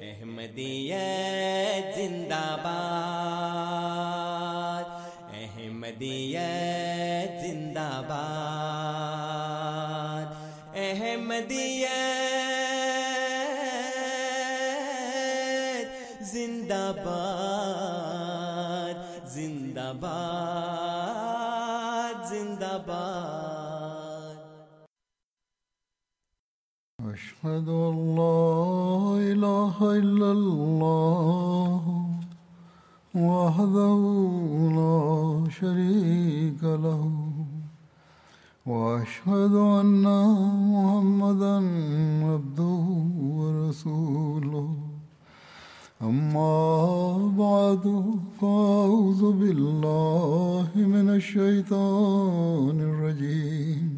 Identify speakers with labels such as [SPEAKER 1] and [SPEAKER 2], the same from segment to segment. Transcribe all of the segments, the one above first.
[SPEAKER 1] احمدیت زندہ باد احمدیت زندہ باد احمدیت زندہ باد زندہ باد زندہ باد
[SPEAKER 2] أشهد أن إله إلا الله وحده لا شريك له وأشهد أن محمدا عبده ورسوله. أما بعد، فأعوذ بالله من الشيطان الرجيم.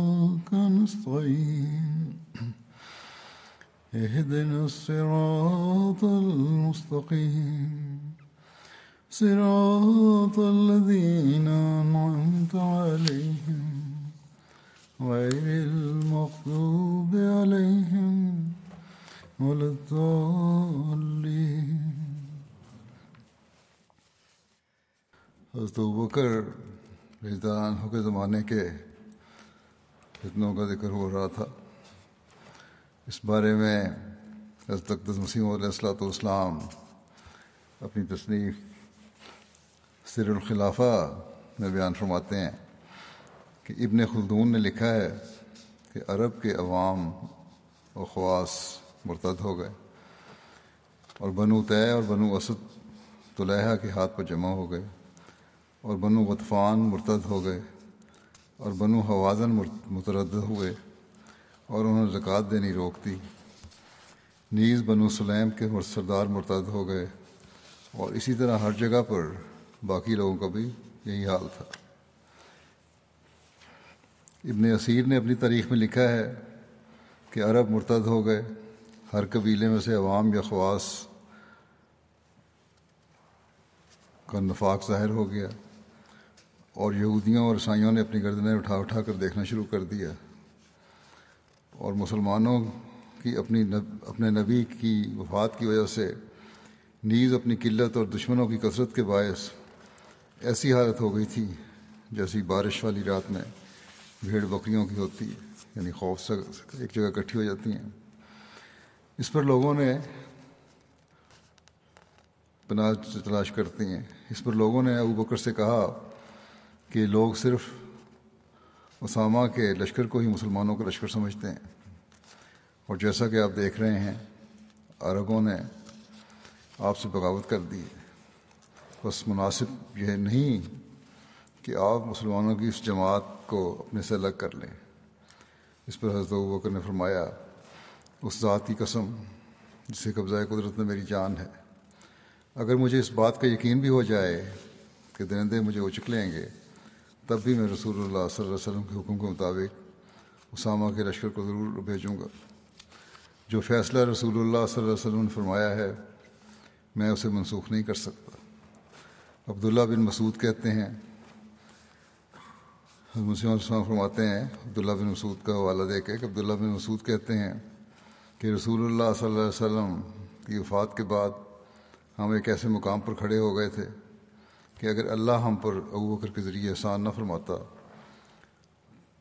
[SPEAKER 2] نستعين اهدنا الصراط المستقيم. صراط الذين أنعمت عليهم. غير المغضوب عليهم ولا الضالين. حضرت بکر رضوان ہو کے زمانے کے فتنوں کا ذکر ہو رہا تھا۔ اس بارے میں حضرت اقدس مسیم علیہ السلاۃ والسلام اپنی تصنیف سر الخلافہ میں بیان فرماتے ہیں کہ ابن خلدون نے لکھا ہے کہ عرب کے عوام و خواص مرتد ہو گئے اور بنو طے اور بنو اسد طلحہ کے ہاتھ پر جمع ہو گئے اور بنو غطفان مرتد ہو گئے۔ اور بنو حوازن متردد ہوئے اور انہوں نے زکوٰۃ دینی روک دی۔ نیز بنو سلیم کے سردار مرتد ہو گئے اور اسی طرح ہر جگہ پر باقی لوگوں کا بھی یہی حال تھا۔ ابن اسیر نے اپنی تاریخ میں لکھا ہے کہ عرب مرتد ہو گئے۔ ہر قبیلے میں سے عوام یا خواص کا نفاق ظاہر ہو گیا۔ اور یہودیوں اور عیسائیوں نے اپنی گردنیں اٹھا اٹھا کر دیکھنا شروع کر دیا۔ اور مسلمانوں کی اپنی نب، اپنے نبی کی وفات کی وجہ سے نیز اپنی قلت اور دشمنوں کی کثرت کے باعث ایسی حالت ہو گئی تھی جیسی بارش والی رات میں بھیڑ بکریوں کی ہوتی ہے یعنی خوف سے ایک جگہ اکٹھی ہو جاتی ہیں۔ اس پر لوگوں نے پناہ تلاش کرتی ہیں۔ اس پر لوگوں نے ابو بکر سے کہا کہ لوگ صرف اسامہ کے لشکر کو ہی مسلمانوں کا لشکر سمجھتے ہیں۔ اور جیسا کہ آپ دیکھ رہے ہیں، عربوں نے آپ سے بغاوت کر دی۔ بس مناسب یہ نہیں کہ آپ مسلمانوں کی اس جماعت کو اپنے سے الگ کر لیں۔ اس پر حضرت بکر نے فرمایا، اس ذات کی قسم جسے قبضۂ قدرت میں میری جان ہے۔ اگر مجھے اس بات کا یقین بھی ہو جائے کہ درندے مجھے اچک لیں گے تب بھی میں رسول اللہ صلی اللہ علیہ وسلم کے حکم کے مطابق اسامہ کے لشکر کو ضرور بھیجوں گا۔ جو فیصلہ رسول اللہ صلی اللہ علیہ وسلم نے فرمایا ہے، میں اسے منسوخ نہیں کر سکتا۔ عبداللہ بن مسعود کہتے ہیں مسلم السلام فرماتے ہیں، عبداللہ بن مسعود کا حوالہ دے کے کہ عبداللہ بن مسعود کہتے ہیں کہ رسول اللہ صلی اللہ علیہ وسلم کی وفات کے بعد ہم ایک ایسے مقام پر کھڑے ہو گئے تھے کہ اگر اللہ ہم پر ابو بکر کے ذریعے احسان نہ فرماتا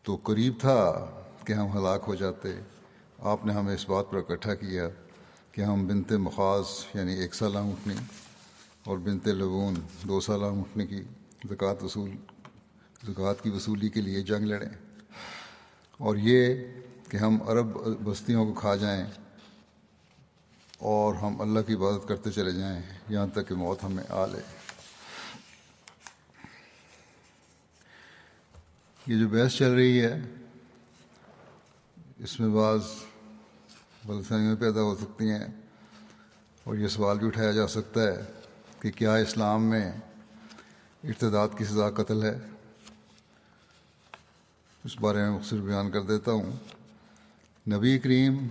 [SPEAKER 2] تو قریب تھا کہ ہم ہلاک ہو جاتے۔ آپ نے ہمیں اس بات پر اکٹھا کیا کہ ہم بنت مخاص یعنی ایک سالہ اٹھنی اور بنت لبون دو سالہ اٹھنے کی زکوٰۃ وصول زکوٰۃ کی وصولی کے لیے جنگ لڑیں۔ اور یہ کہ ہم عرب بستیوں کو کھا جائیں اور ہم اللہ کی عبادت کرتے چلے جائیں۔ یہاں تک کہ موت ہمیں آ لے۔ یہ جو بحث چل رہی ہے، اس میں بعض غلط فہمیاں پیدا ہو سکتی ہیں اور یہ سوال بھی اٹھایا جا سکتا ہے کہ کیا اسلام میں ارتداد کی سزا قتل ہے؟ اس بارے میں مختصر بیان کر دیتا ہوں۔ نبی کریم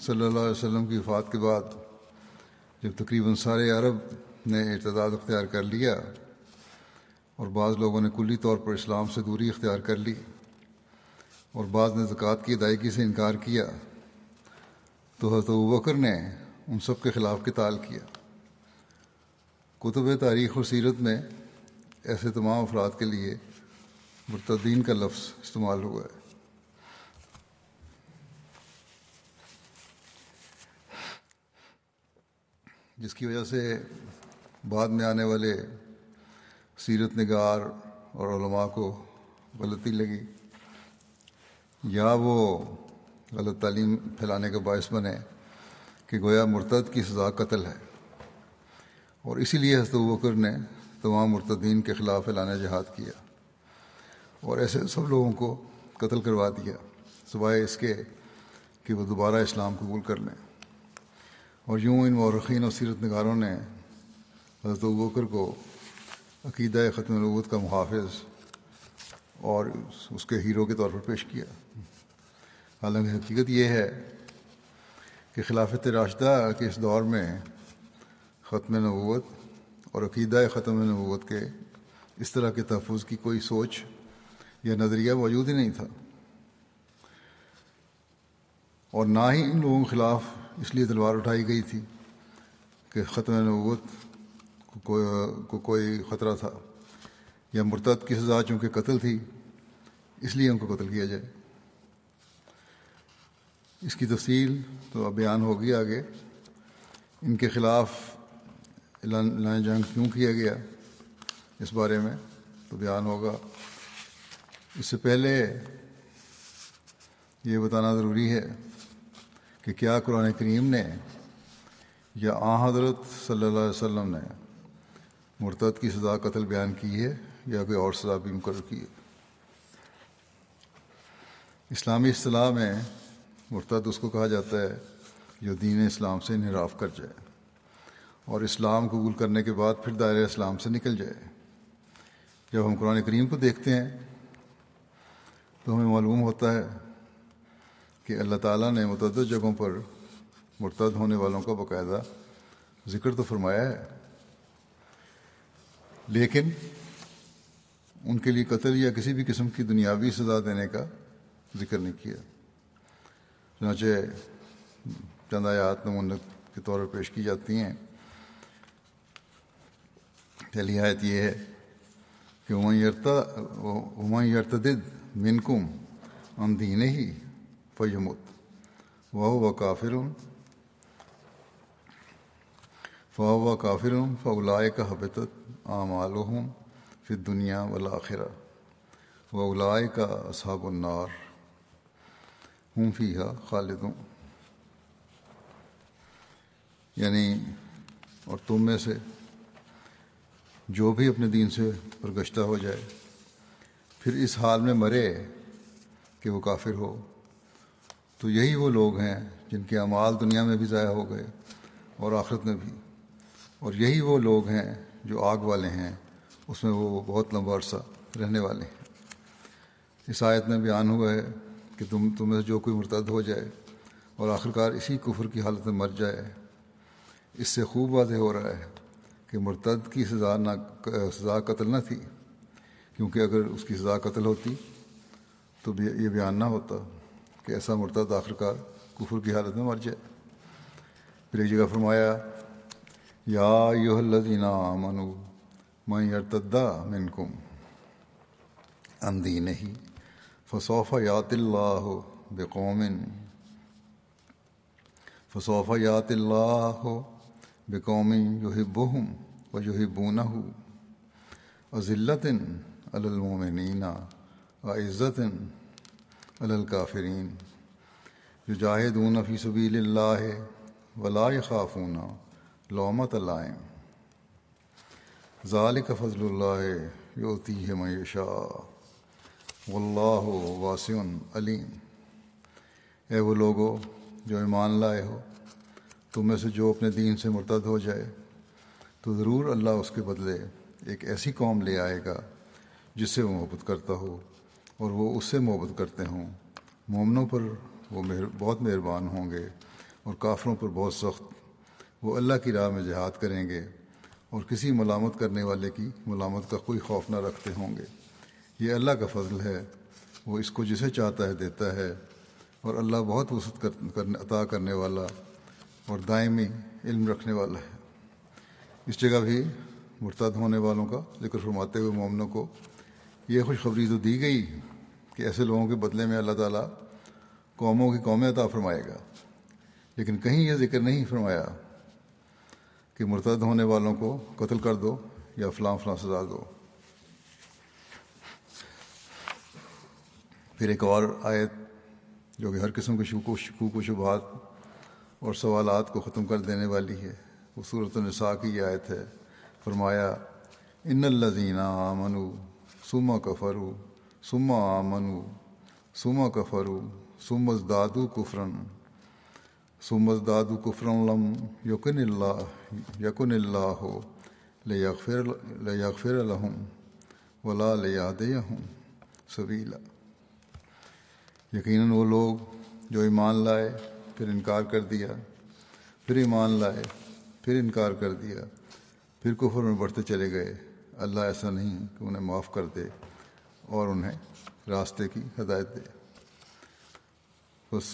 [SPEAKER 2] صلی اللہ علیہ وسلم کی وفات کے بعد جب تقریباً سارے عرب نے ارتداد اختیار کر لیا اور بعض لوگوں نے کلی طور پر اسلام سے دوری اختیار کر لی اور بعض نے زکوٰۃ کی ادائیگی سے انکار کیا تو حضرت بکر نے ان سب کے خلاف کتال کیا۔ کتب تاریخ و سیرت میں ایسے تمام افراد کے لیے مرتدین کا لفظ استعمال ہوا ہے۔ جس کی وجہ سے بعد میں آنے والے سیرت نگار اور علماء کو غلطی لگی یا وہ غلط تعلیم پھیلانے کا باعث بنے کہ گویا مرتد کی سزا قتل ہے۔ اور اسی لیے حضرت بکر نے تمام مرتدین کے خلاف اعلان جہاد کیا اور ایسے سب لوگوں کو قتل کروا دیا، سوائے اس کے کہ وہ دوبارہ اسلام قبول کر لیں۔ اور یوں ان مورخین اور سیرت نگاروں نے حضرت بکر کو عقیدہ ختم نبوت کا محافظ اور اس کے ہیرو کے طور پر پیش کیا۔ حالانکہ حقیقت یہ ہے کہ خلافت راشدہ کے اس دور میں ختم نبوت اور عقیدہ ختم نبوت کے اس طرح کے تحفظ کی کوئی سوچ یا نظریہ موجود ہی نہیں تھا۔ اور نہ ہی ان لوگوں کے خلاف اس لیے تلوار اٹھائی گئی تھی کہ ختم نبوت کو کوئی خطرہ تھا یا مرتد کی سزا چونکہ قتل تھی، اس لیے ان کو قتل کیا جائے۔ اس کی تفصیل تو اب بیان ہوگی آگے۔ ان کے خلاف اعلان جنگ کیوں کیا گیا؟ اس بارے میں تو بیان ہوگا۔ اس سے پہلے یہ بتانا ضروری ہے کہ کیا قرآن کریم نے یا آ حضرت صلی اللہ علیہ وسلم نے مرتد کی سزا قتل بیان کی ہے یا کوئی اور سزا بھی مقرر کی ہے؟ اسلامی اصطلاح میں مرتد اس کو کہا جاتا ہے جو دین اسلام سے انحراف کر جائے اور اسلام قبول کرنے کے بعد پھر دائرۂ اسلام سے نکل جائے۔ جب ہم قرآن کریم کو دیکھتے ہیں تو ہمیں معلوم ہوتا ہے کہ اللہ تعالیٰ نے متعدد جگہوں پر مرتد ہونے والوں کا باقاعدہ ذکر تو فرمایا ہے۔ لیکن ان کے لیے قتل یا کسی بھی قسم کی دنیاوی سزا دینے کا ذکر نہیں کیا۔ چنانچہ چند آیات نمونہ کے طور پر پیش کی جاتی ہیں۔ آیت یہ ہے کہ عمر یرتد منکم ان دین ہی فیمت وہ کافر فوا کافر فولائے کا حبت اعمالحم فی دنیا والآخرہ وولائے کا اصحاب النار ہوں فیحا خالدوں یعنی اور تم میں سے جو بھی اپنے دین سے پرگشتہ ہو جائے، پھر اس حال میں مرے کہ وہ کافر ہو، تو یہی وہ لوگ ہیں جن کے اعمال دنیا میں بھی ضائع ہو گئے اور آخرت میں بھی۔ اور یہی وہ لوگ ہیں جو آگ والے ہیں، اس میں وہ بہت لمبا عرصہ رہنے والے ہیں۔ اس آیت میں بیان ہوا ہے کہ تم تمہیں جو کوئی مرتد ہو جائے اور آخرکار اسی کفر کی حالت میں مر جائے، اس سے خوب واضح ہو رہا ہے کہ مرتد کی سزا نہ، سزا قتل نہ تھی، کیونکہ اگر اس کی سزا قتل ہوتی تو یہ بیان نہ ہوتا کہ ایسا مرتد آخرکار کفر کی حالت میں مر جائے۔ پھر ایک جگہ فرمایا یا یو الذین منو میں یرتدا منکم اندی نہیں فصوف یات اللہ بقوم فصوف یات اللہ بقوم یحبہم و یحبونہ عزلت علی المومنین عزت علی الکافرین، یجاہدون فی سبیل اللہ ولا یخافون۔ لومت علائم ذالک فضل اللہ یوتی ہے میشا واللہ واسع علیم۔ اے وہ لوگو جو ایمان لائے ہو، تم میں سے جو اپنے دین سے مرتد ہو جائے، تو ضرور اللہ اس کے بدلے ایک ایسی قوم لے آئے گا جس سے وہ محبت کرتا ہو اور وہ اس سے محبت کرتے ہوں۔ مومنوں پر وہ مہر بہت مہربان ہوں گے اور کافروں پر بہت سخت وہ اللہ کی راہ میں جہاد کریں گے اور کسی ملامت کرنے والے کی ملامت کا کوئی خوف نہ رکھتے ہوں گے۔ یہ اللہ کا فضل ہے۔ وہ اس کو جسے چاہتا ہے دیتا ہے اور اللہ بہت وسعت کرنے، عطا کرنے والا اور دائمی علم رکھنے والا ہے۔ اس جگہ بھی مرتد ہونے والوں کا ذکر فرماتے ہوئے مومنوں کو یہ خوشخبری تو دی گئی کہ ایسے لوگوں کے بدلے میں اللہ تعالیٰ قوموں کی قومیں عطا فرمائے گا۔ لیکن کہیں یہ ذکر نہیں فرمایا کہ مرتد ہونے والوں کو قتل کر دو یا فلاں فلاں سزا دو۔ پھر ایک اور آیت جو کہ ہر قسم کے شکو شکوک و شبہات اور سوالات کو ختم کر دینے والی ہے، وہ صورت النساء کی یہ آیت ہے۔ فرمایا، ان الزینہ آمنو سما کفرو سما آمنو سما کفرو سمز دادو کفرن سمز دادو کفرن لم یقن اللہ یقن اللہ ہو لے یغفر الحم ولا لیاد ہوں سبیلا۔ یقیناً وہ لوگ جو ایمان لائے، پھر انکار کر دیا، پھر ایمان لائے، پھر انکار کر دیا، پھر کفر میں بڑھتے چلے گئے۔ اللہ ایسا نہیں کہ انہیں معاف کر دے اور انہیں راستے کی ہدایت دے۔ بس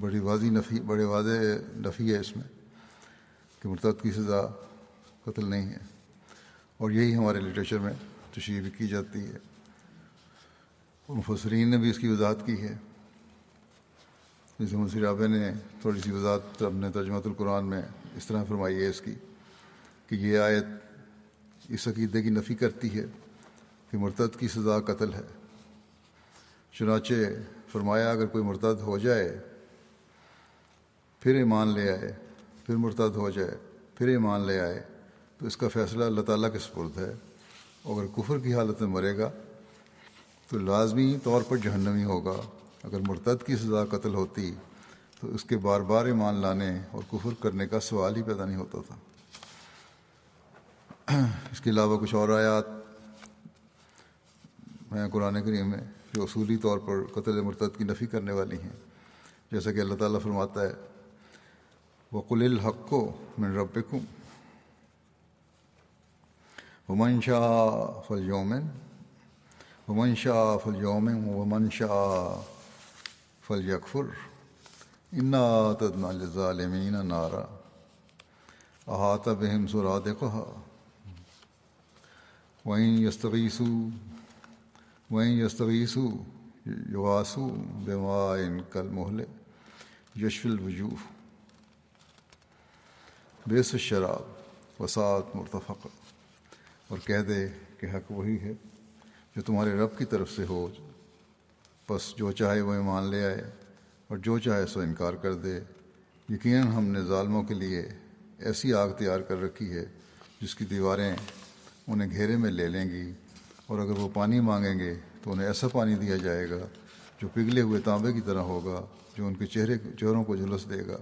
[SPEAKER 2] بڑی واضح نفی، بڑے واضح نفی ہے اس میں کہ مرتد کی سزا قتل نہیں ہے۔ اور یہی ہمارے لٹریچر میں تشریح بھی کی جاتی ہے۔ مفسرین نے بھی اس کی وضاحت کی ہے۔ جیسے منصر رابع نے تھوڑی سی وضاحت اپنے ترجمۃ القرآن میں اس طرح فرمائی ہے اس کی کہ یہ آیت اس عقیدے کی نفی کرتی ہے کہ مرتد کی سزا قتل ہے۔ چنانچہ فرمایا اگر کوئی مرتد ہو جائے پھر ایمان لے آئے، پھر مرتد ہو جائے، پھر ایمان لے آئے۔ تو اس کا فیصلہ اللہ تعالیٰ کے سپرد ہے۔ اگر کفر کی حالت میں مرے گا، تو لازمی طور پر جہنمی ہوگا۔ اگر مرتد کی سزا قتل ہوتی، تو اس کے بار بار ایمان لانے اور کفر کرنے کا سوال ہی پیدا نہیں ہوتا تھا۔ اس کے علاوہ کچھ اور آیات ہیں قرآن کریم میں، جو اصولی طور پر قتل مرتد کی نفی کرنے والی ہیں۔ جیسا کہ اللہ تعالیٰ فرماتا ہے وقل الحق کو من ربکم ومن شاء فلیومن ومن شاء فلیومن ومن شاء فلیکفر انا تدنا للظالمین نارا احاط بهم سرادقها وإن يستغيثوا وإن يستغيثوا یواسو بما کل محل یشف الوجوہ بیس شراب وسعت مرتفق۔ اور کہہ دے کہ حق وہی ہے جو تمہارے رب کی طرف سے ہو۔ بس جو چاہے وہ ایمان لے آئے اور جو چاہے سو انکار کر دے۔ یقیناً ہم نے ظالموں کے لیے ایسی آگ تیار کر رکھی ہے جس کی دیواریں انہیں گھیرے میں لے لیں گی۔ اور اگر وہ پانی مانگیں گے تو انہیں ایسا پانی دیا جائے گا جو پگھلے ہوئے تانبے کی طرح ہوگا، جو ان کے چہرے، چہروں کو جھلس دے گا۔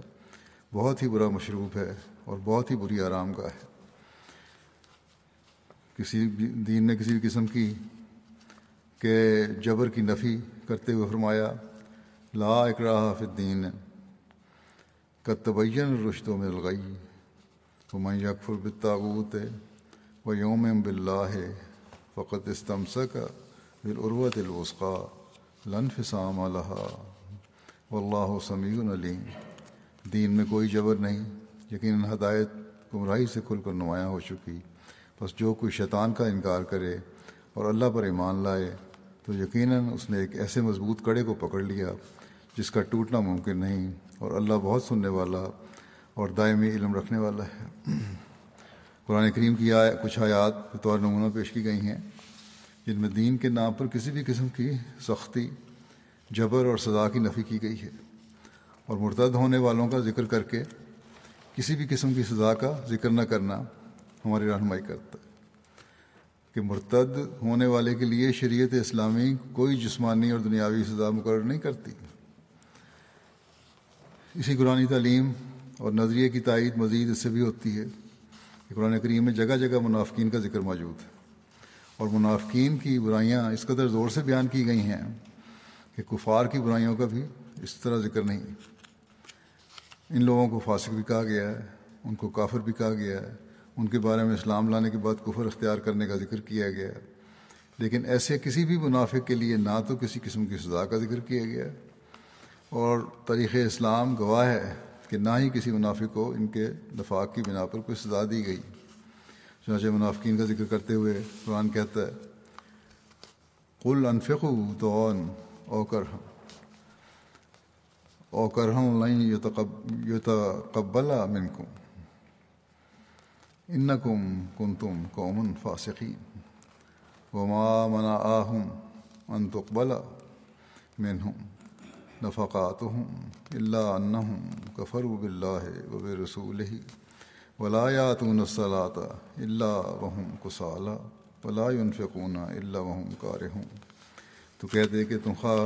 [SPEAKER 2] بہت ہی برا مشروب ہے۔ اور بہت ہی بری آرام گاہ ہے۔ کسی دین نے کسی بھی قسم کی کہ جبر کی نفی کرتے ہوئے فرمایا، لا اکراہ فی الدین کتبین رشتوں میں لگائی وہ میں یکفر بالتاغوت و یوم باللہ فقط استمسک بالعروت الوسقا لن فسام الحا و اللہ سمیع علیم۔ دین میں کوئی جبر نہیں۔ یقیناً ہدایت گمراہی سے کھل کر نمایاں ہو چکی۔ بس جو کوئی شیطان کا انکار کرے اور اللہ پر ایمان لائے، تو یقیناً اس نے ایک ایسے مضبوط کڑے کو پکڑ لیا جس کا ٹوٹنا ممکن نہیں اور اللہ بہت سننے والا اور دائمی علم رکھنے والا ہے۔ قرآن کریم کی آئے کچھ آیات بطور نمونہ پیش کی گئی ہیں، جن میں دین کے نام پر کسی بھی قسم کی سختی، جبر اور سزا کی نفی کی گئی ہے اور مرتد ہونے والوں کا ذکر کر کے کسی بھی قسم کی سزا کا ذکر نہ کرنا ہماری رہنمائی کرتا ہے۔ کہ مرتد ہونے والے کے لیے شریعت اسلامی کوئی جسمانی اور دنیاوی سزا مقرر نہیں کرتی۔ اسی قرآن تعلیم اور نظریے کی تائید مزید اس سے بھی ہوتی ہے کہ قرآن کریم میں جگہ جگہ منافقین کا ذکر موجود ہے۔ اور منافقین کی برائیاں اس قدر زور سے بیان کی گئی ہیں کہ کفار کی برائیوں کا بھی اس طرح ذکر نہیں۔ ان لوگوں کو فاسق بھی کہا گیا ہے، ان کو کافر بھی کہا گیا ہے۔ ان کے بارے میں اسلام لانے کے بعد کفر اختیار کرنے کا ذکر کیا گیا ہے۔ لیکن ایسے کسی بھی منافق کے لیے نہ تو کسی قسم کی سزا کا ذکر کیا گیا اور تاریخ اسلام گواہ ہے کہ نہ ہی کسی منافق کو ان کے نفاق کی بنا پر کوئی سزا دی گئی۔ چنانچہ منافقین کا ذکر کرتے ہوئے قرآن کہتا ہے، قل انفق دون او کر او کر ہم لائن یو تقبلا من کم ان کن تم قومن فاسقین. وما منا آہم ان تقبلا من ہوں نفقاتهم اللہ انہم کفروا باللہ وب رسول ہی ولایاتون الصلاۃ اللہ وہم کسالہ ولا ينفقون اللہ وہم کارہون. تو کہہ دے کہ تم خواہ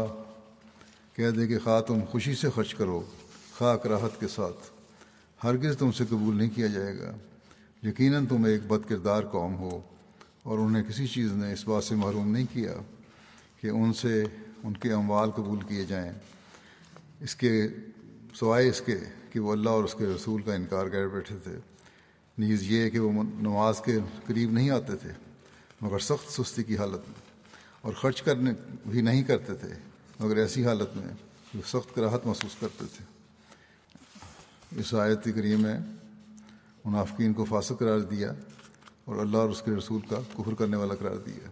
[SPEAKER 2] کہہ دے کہ خواہ تم خوشی سے خرچ کرو، خواہ کراہت کے ساتھ۔ ہرگز تم سے قبول نہیں کیا جائے گا۔ یقیناً تم ایک بد کردار قوم ہو اور انہیں کسی چیز نے اس بات سے محروم نہیں کیا کہ ان سے ان کے اموال قبول کیے جائیں۔ اس کے سوائے اس کے کہ وہ اللہ اور اس کے رسول کا انکار کر بیٹھے تھے۔ نیز یہ کہ وہ نماز کے قریب نہیں آتے تھے، مگر سخت سستی کی حالت میں اور خرچ کرنے بھی نہیں کرتے تھے۔ مگر ایسی حالت میں جو سخت کراہت محسوس کرتے تھے۔ اس آیت کریم میں منافقین کو فاسق قرار دیا اور اللہ اور اس کے رسول کا کفر کرنے والا قرار دیا۔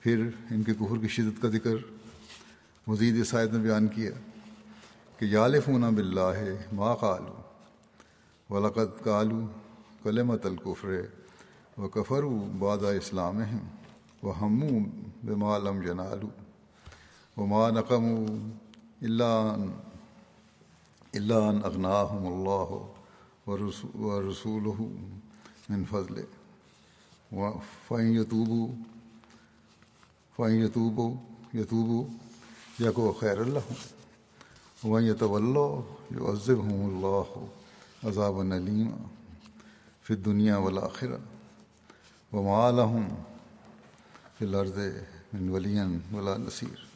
[SPEAKER 2] پھر ان کے کفر کی شدت کا ذکر مزید اس آیت نے بیان کیا کہ یالفون بلّہ ما قالو ولقت کالو کلمت القفر و کفر و بادہ اسلام و ہم بمالم جنالو و ما نقم اللہ اللہ اغناہم اللہ و رسول من فضل و فعین یتوبو فعین یتوبو یتوبو یکو خیر اللہ وہیں یہ طول جو ہوں اللہ عذاب نلیم پھر دنیا ولاخر و معلوم فی الرض من ولین ولا نصیر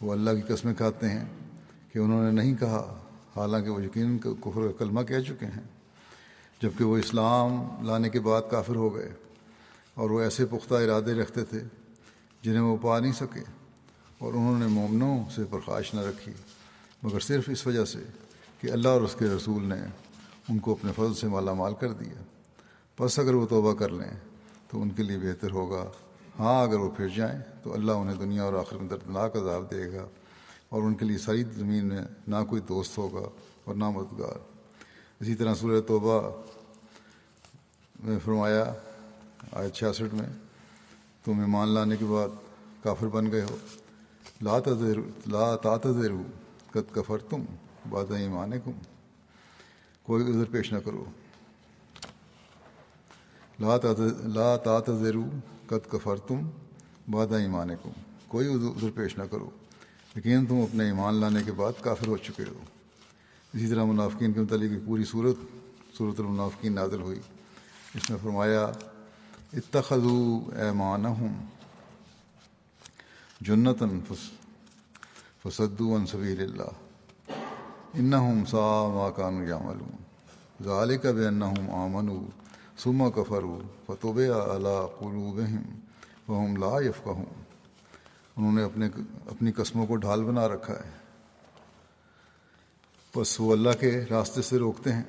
[SPEAKER 2] وہ اللہ کی قسمیں کھاتے ہیں کہ انہوں نے نہیں کہا، حالانکہ وہ یقین کفر کلمہ کہہ چکے ہیں جبکہ وہ اسلام لانے کے بعد کافر ہو گئے اور وہ ایسے پختہ ارادے رکھتے تھے جنہیں وہ پا نہیں سکے اور انہوں نے مومنوں سے پرخاش نہ رکھی۔ مگر صرف اس وجہ سے کہ اللہ اور اس کے رسول نے ان کو اپنے فضل سے مالا مال کر دیا۔ بس اگر وہ توبہ کر لیں تو ان کے لیے بہتر ہوگا۔ ہاں اگر وہ پھر جائیں تو اللہ انہیں دنیا اور آخر میں دردناک عذاب دے گا اور ان کے لیے ساری زمین میں نہ کوئی دوست ہوگا اور نہ مددگار۔ اسی طرح سورہ توبہ میں فرمایا آئے چھیاسٹھ میں، تم ایمان لانے کے بعد کافر بن گئے ہو۔ لا تذر، لا تاطر قد کفر تم باد ایمان کم کوئی عذر پیش نہ کرو۔ لا لا قد کفر تم باد ایمان کم کوئی عذر پیش نہ کرو۔ لیکن تم اپنے ایمان لانے کے بعد کافر ہو چکے ہو۔ اسی طرح منافقین کے متعلق پوری صورت صورت المنافقین نازل ہوئی۔ اس میں فرمایا اتخذو ایمانہم جنتاً فسدو ان سبیل اللہ۔ انہم سا ما کانو یعملون۔ ذالک بانہم آمنو ثم کفروا۔ فتوبع علی قلوبہم وہم لا یفقہون انہوں نے اپنے اپنی قسموں کو ڈھال بنا رکھا ہے۔ بس وہ اللہ کے راستے سے روکتے ہیں۔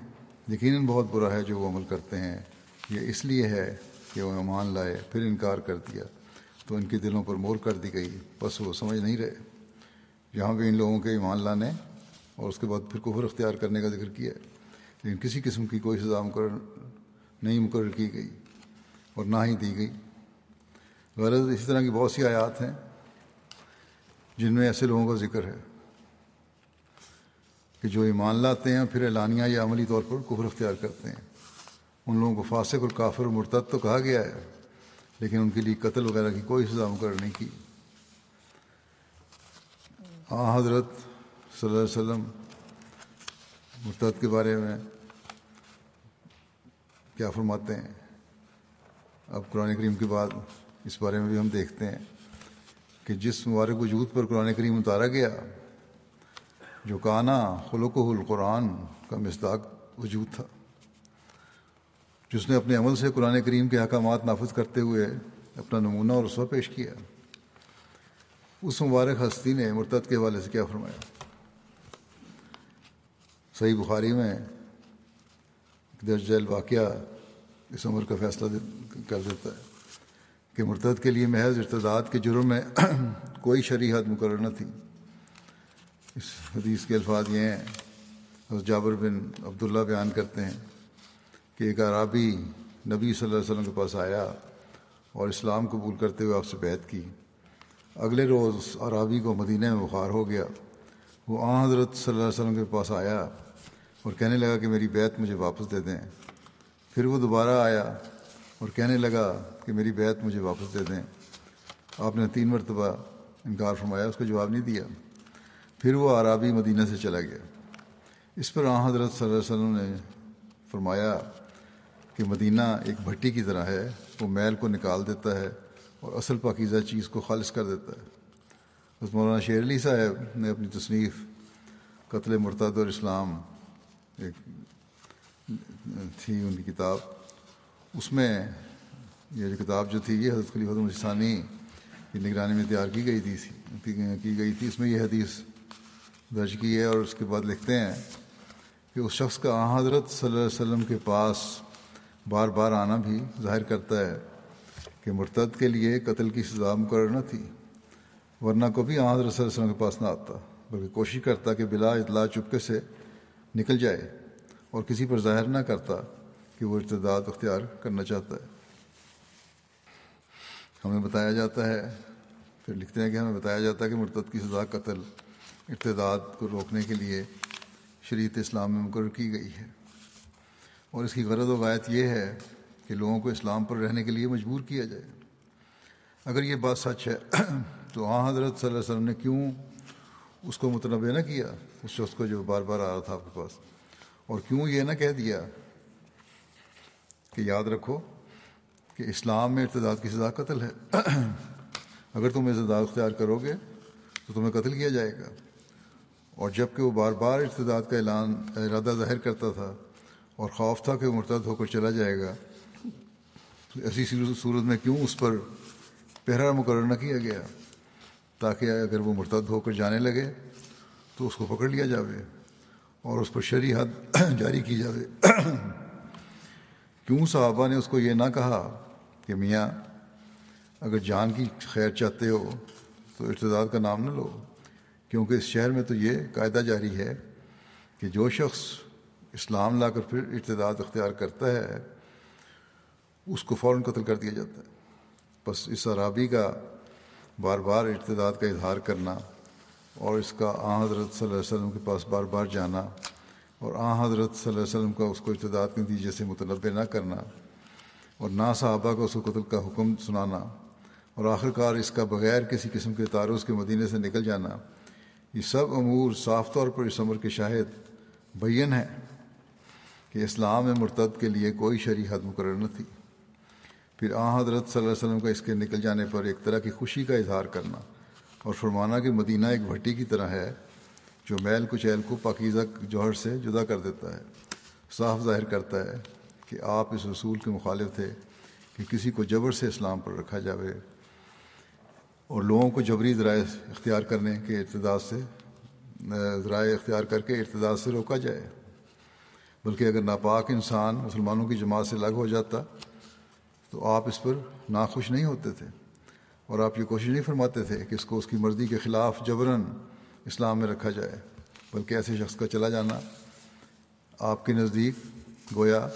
[SPEAKER 2] یقیناً بہت برا ہے جو وہ عمل کرتے ہیں۔ یہ اس لیے ہے کہ وہ ایمان لائے، پھر انکار کر دیا۔ تو ان کے دلوں پر مور کر دی گئی۔ بس وہ سمجھ نہیں رہے۔ یہاں بھی ان لوگوں کے ایمان لانے اور اس کے بعد پھر کفر اختیار کرنے کا ذکر کیا۔ ہے لیکن کسی قسم کی کوئی سزا مقرر نہیں مقرر کی گئی۔ اور نہ ہی دی گئی۔ غرض اسی طرح کی بہت سی آیات ہیں جن میں ایسے لوگوں کا ذکر ہے کہ جو ایمان لاتے ہیں پھر اعلانیہ یا عملی طور پر کفر اختیار کرتے ہیں۔ ان لوگوں کو فاسق اور کافر اور مرتد تو کہا گیا ہے، لیکن ان کے لیے قتل وغیرہ کی کوئی سزا مقرر نہیں کی۔ ہاں حضرت صلی اللہ علیہ وسلم مرتد کے بارے میں کیا فرماتے ہیں؟ اب قرآن کریم کے بعد اس بارے میں بھی ہم دیکھتے ہیں کہ جس مبارک وجود پر قرآن کریم اتارا گیا، جو کانا خلق القرآن کا مصداق وجود تھا، جس نے اپنے عمل سے قرآن کریم کے احکامات نافذ کرتے ہوئے اپنا نمونہ اور رسوہ پیش کیا۔ اس مبارک ہستی نے مرتد کے حوالے سے کیا فرمایا؟ صحیح بخاری میں درج ذیل واقعہ اس عمر کا فیصلہ کر دیتا ہے کہ مرتد کے لیے محض ارتداد کے جرم میں کوئی شریحت مقرر نہ تھی۔ اس حدیث کے الفاظ یہ ہیں، حضرت جابر بن عبداللہ بیان کرتے ہیں کہ ایک عرابی نبی صلی اللہ علیہ وسلم کے پاس آیا اور اسلام قبول کرتے ہوئے آپ سے بیعت کی۔ اگلے روز عرابی کو مدینہ میں بخار ہو گیا۔ وہ آ حضرت صلی اللہ علیہ وسلم کے پاس آیا اور کہنے لگا کہ میری بیعت مجھے واپس دے دیں۔ پھر وہ دوبارہ آیا اور کہنے لگا کہ میری بیعت مجھے واپس دے دیں۔ آپ نے تین مرتبہ انکار فرمایا، اس کو جواب نہیں دیا۔ پھر وہ عرابی مدینہ سے چلا گیا۔ اس پر آ حضرت صلی اللہ علیہ وسلم نے فرمایا کہ مدینہ ایک بھٹی کی طرح ہے، وہ میل کو نکال دیتا ہے اور اصل پاکیزہ چیز کو خالص کر دیتا ہے۔ بس مولانا شیر علی صاحب نے اپنی تصنیف قتل مرتد اور اسلام ایک تھی ان کی کتاب۔ اس میں یہ جو کتاب جو تھی، یہ حضرت خلیفۃ السانی کی نگرانی میں تیار کی گئی تھی کی گئی تھی۔ اس میں یہ حدیث درج کی ہے اور اس کے بعد لکھتے ہیں کہ اس شخص کا حضرت صلی اللہ علیہ وسلم کے پاس بار بار آنا بھی ظاہر کرتا ہے کہ مرتد کے لیے قتل کی سزا مقرر نہ تھی، ورنہ کو بھی حضرت صلی اللہ علیہ وسلم کے پاس نہ آتا، بلکہ کوشش کرتا کہ بلا اطلاع چپکے سے نکل جائے اور کسی پر ظاہر نہ کرتا۔ کہ وہ ارتداد اختیار کرنا چاہتا ہے۔ ہمیں بتایا جاتا ہے، پھر لکھتے ہیں کہ ہمیں بتایا جاتا ہے کہ مرتد کی سزا قتل ارتداد کو روکنے کے لیے شریعت اسلام میں مقرر کی گئی ہے۔ اور اس کی غرض و غایت یہ ہے کہ لوگوں کو اسلام پر رہنے کے لیے مجبور کیا جائے۔ اگر یہ بات سچ ہے، تو ہاں حضرت صلی اللہ علیہ وسلم نے کیوں اس کو متنوع نہ کیا؟ اس شخص کو جو بار بار آ رہا تھا آپ کے پاس۔ اور کیوں یہ نہ کہہ دیا کہ یاد رکھو کہ اسلام میں ارتداد کی سزا قتل ہے۔ اگر تم ارتداد اختیار کرو گے تو تمہیں قتل کیا جائے گا۔ اور جبکہ وہ بار بار ارتداد کا اعلان، ارادہ ظاہر کرتا تھا اور خوف تھا کہ وہ مرتد ہو کر چلا جائے گا، تو ایسی صورت میں کیوں اس پر پہرا مقرر نہ کیا گیا؟ تاکہ اگر وہ مرتد ہو کر جانے لگے تو اس کو پکڑ لیا جاوے اور اس پر شرعی حد جاری کی جاوے۔ کیوں صحابہ نے اس کو یہ نہ کہا کہ میاں، اگر جان کی خیر چاہتے ہو تو ارتداد کا نام نہ لو، کیونکہ اس شہر میں تو یہ قاعدہ جاری ہے کہ جو شخص اسلام لا کر پھر ارتداد اختیار کرتا ہے، اس کو فوراً قتل کر دیا جاتا ہے۔ بس اس عرابی کا بار بار ارتداد کا اظہار کرنا اور اس کا آ حضرت صلی اللہ علیہ وسلم کے پاس بار بار جانا اور آ حضرت صلی اللہ علیہ وسلم کا اس کو ارتداد کے نتیجے سے متنوع نہ کرنا اور نہ صحابہ کو اس کو قتل کا حکم سنانا اور آخر کار اس کا بغیر کسی قسم کے تعارض کے مدینے سے نکل جانا، یہ سب امور صاف طور پر اس عمر کے شاہد بین ہے کہ اسلام میں مرتد کے لیے کوئی شرح حد مقرر نہ تھی۔ پھر آ حضرت صلی اللہ علیہ وسلم کا اس کے نکل جانے پر ایک طرح کی خوشی کا اظہار کرنا اور فرمانا کہ مدینہ ایک بھٹی کی طرح ہے۔ جو میل کچیل کو پاکیزہ جوہر سے جدا کر دیتا ہے۔ صاف ظاہر کرتا ہے کہ آپ اس اصول کے مخالف تھے کہ کسی کو جبر سے اسلام پر رکھا جاوے اور لوگوں کو جبری ذرائع اختیار کرنے کے ارتداد سے، ذرائع اختیار کر کے ارتداد سے روکا جائے۔ بلکہ اگر ناپاک انسان مسلمانوں کی جماعت سے الگ ہو جاتا تو آپ اس پر ناخوش نہیں ہوتے تھے اور آپ یہ کوشش نہیں فرماتے تھے کہ اس کو اس کی مرضی کے خلاف جبراً اسلام میں رکھا جائے۔ بلکہ ایسے شخص کا چلا جانا آپ کے نزدیک گویا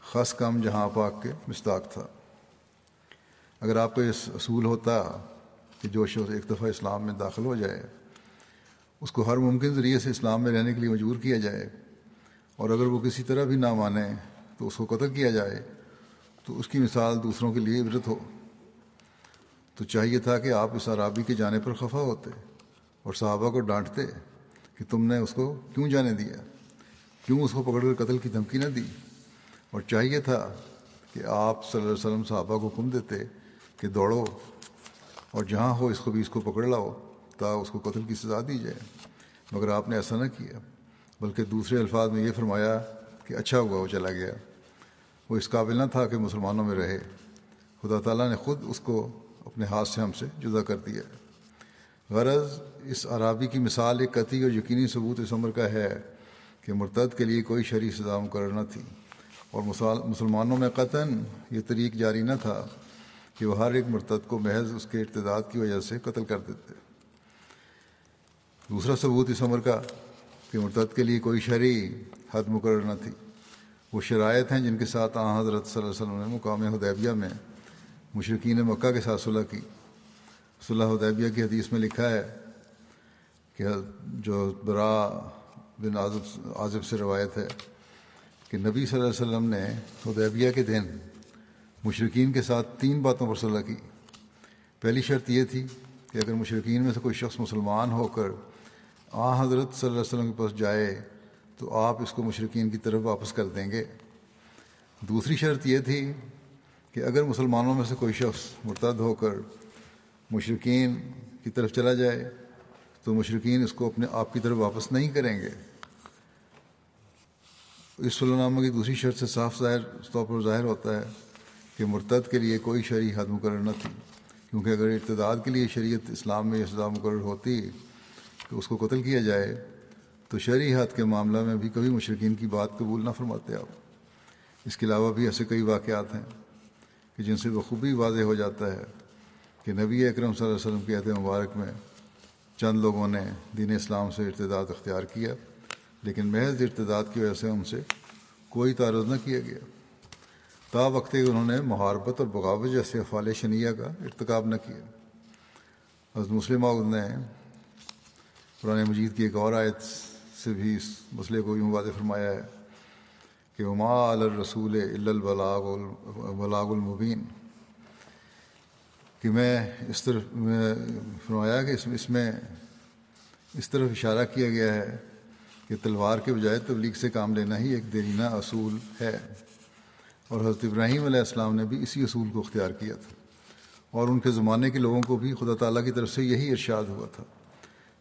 [SPEAKER 2] خاص کم جہاں پاک کے مستاق تھا۔ اگر آپ کو اس اصول ہوتا کہ جو شخص ایک دفعہ اسلام میں داخل ہو جائے، اس کو ہر ممکن ذریعے سے اسلام میں رہنے کے لیے مجبور کیا جائے اور اگر وہ کسی طرح بھی نہ مانے تو اس کو قتل کیا جائے، تو اس کی مثال دوسروں کے لیے عبرت ہو۔ تو چاہیے تھا کہ آپ اس عرابی کے جانے پر خفا ہوتے۔ اور صحابہ کو ڈانٹتے کہ تم نے اس کو کیوں جانے دیا؟ کیوں اس کو پکڑ کر قتل کی دھمکی نہ دی؟ اور چاہیے تھا کہ آپ صلی اللہ علیہ وسلم صحابہ کو حکم دیتے کہ دوڑو اور جہاں ہو اس کو بھی اس کو پکڑ لاؤ تا اس کو قتل کی سزا دی جائے۔ مگر آپ نے ایسا نہ کیا، بلکہ دوسرے الفاظ میں یہ فرمایا کہ اچھا ہوا وہ چلا گیا۔ وہ اس قابل نہ تھا کہ مسلمانوں میں رہے۔ خدا تعالیٰ نے خود اس کو اپنے ہاتھ سے ہم سے جدا کر دیا۔ غرض اس عرابی کی مثال ایک قطعی اور یقینی ثبوت اس عمر کا ہے کہ مرتد کے لیے کوئی شرح سزا مقرر نہ تھی اور مسلمانوں میں قطن یہ طریق جاری نہ تھا کہ وہ ہر ایک مرتد کو محض اس کے ارتداد کی وجہ سے قتل کر دیتے۔ دوسرا ثبوت اس عمر کا کہ مرتد کے لیے کوئی شرعی حد مقرر نہ تھی۔ وہ شرائط ہیں جن کے ساتھ آ حضرت صلی اللہ علیہ وسلم نے مقام حدیبیہ میں مشرقین مکہ کے ساتھ صلح کی۔ صلح حدیبیہ کی حدیث میں لکھا ہے کہ جو برا بن عازب عازب سے روایت ہے کہ نبی صلی اللہ علیہ وسلم نے حدیبیہ کے دن مشرقین کے ساتھ تین باتوں پر صلاح کی۔ پہلی شرط یہ تھی کہ اگر مشرقین میں سے کوئی شخص مسلمان ہو کر آ حضرت صلی اللہ علیہ وسلم کے پاس جائے تو آپ اس کو مشرقین کی طرف واپس کر دیں گے۔ دوسری شرط یہ تھی کہ اگر مسلمانوں میں سے کوئی شخص مرتد ہو کر مشرقین کی طرف چلا جائے تو مشرقین اس کو اپنے آپ کی طرف واپس نہیں کریں گے۔ اس صلی کی دوسری شرط سے صاف ظاہر طور پر ظاہر ہوتا ہے کہ مرتد کے لیے کوئی شرعی حد مقرر نہ تھی۔ کیونکہ اگر ارتداد کے لیے شریعت اسلام میں یہ سزا مقرر ہوتی کہ اس کو قتل کیا جائے تو شرعی حد کے معاملہ میں بھی کبھی مشرقین کی بات قبول نہ فرماتے آپ۔ اس کے علاوہ بھی ایسے کئی واقعات ہیں کہ جن سے بخوبی واضح ہو جاتا ہے۔ کہ نبی اکرم صلی اللہ علیہ وسلم کے عہد مبارک میں چند لوگوں نے دین اسلام سے ارتداد اختیار کیا، لیکن محض ارتداد کی وجہ سے ان سے کوئی تعرض نہ کیا گیا۔ تا وقت انہوں نے محاربت اور بغاوت جیسے افعال شنیہ کا ارتکاب نہ کیا۔ حضرت مسلم عود نے قرآن مجید کی ایک اور آیت سے بھی اس مسئلے کو یوں واضح فرمایا ہے کہ عما الرسول البلاغ البلاغ المبین کہ میں اس طرف میں فرمایا کہ اس میں اس طرف اشارہ کیا گیا ہے کہ تلوار کے بجائے تبلیغ سے کام لینا ہی ایک دیرینہ اصول ہے۔ اور حضرت ابراہیم علیہ السلام نے بھی اسی اصول کو اختیار کیا تھا۔ اور ان کے زمانے کے لوگوں کو بھی خدا تعالیٰ کی طرف سے یہی ارشاد ہوا تھا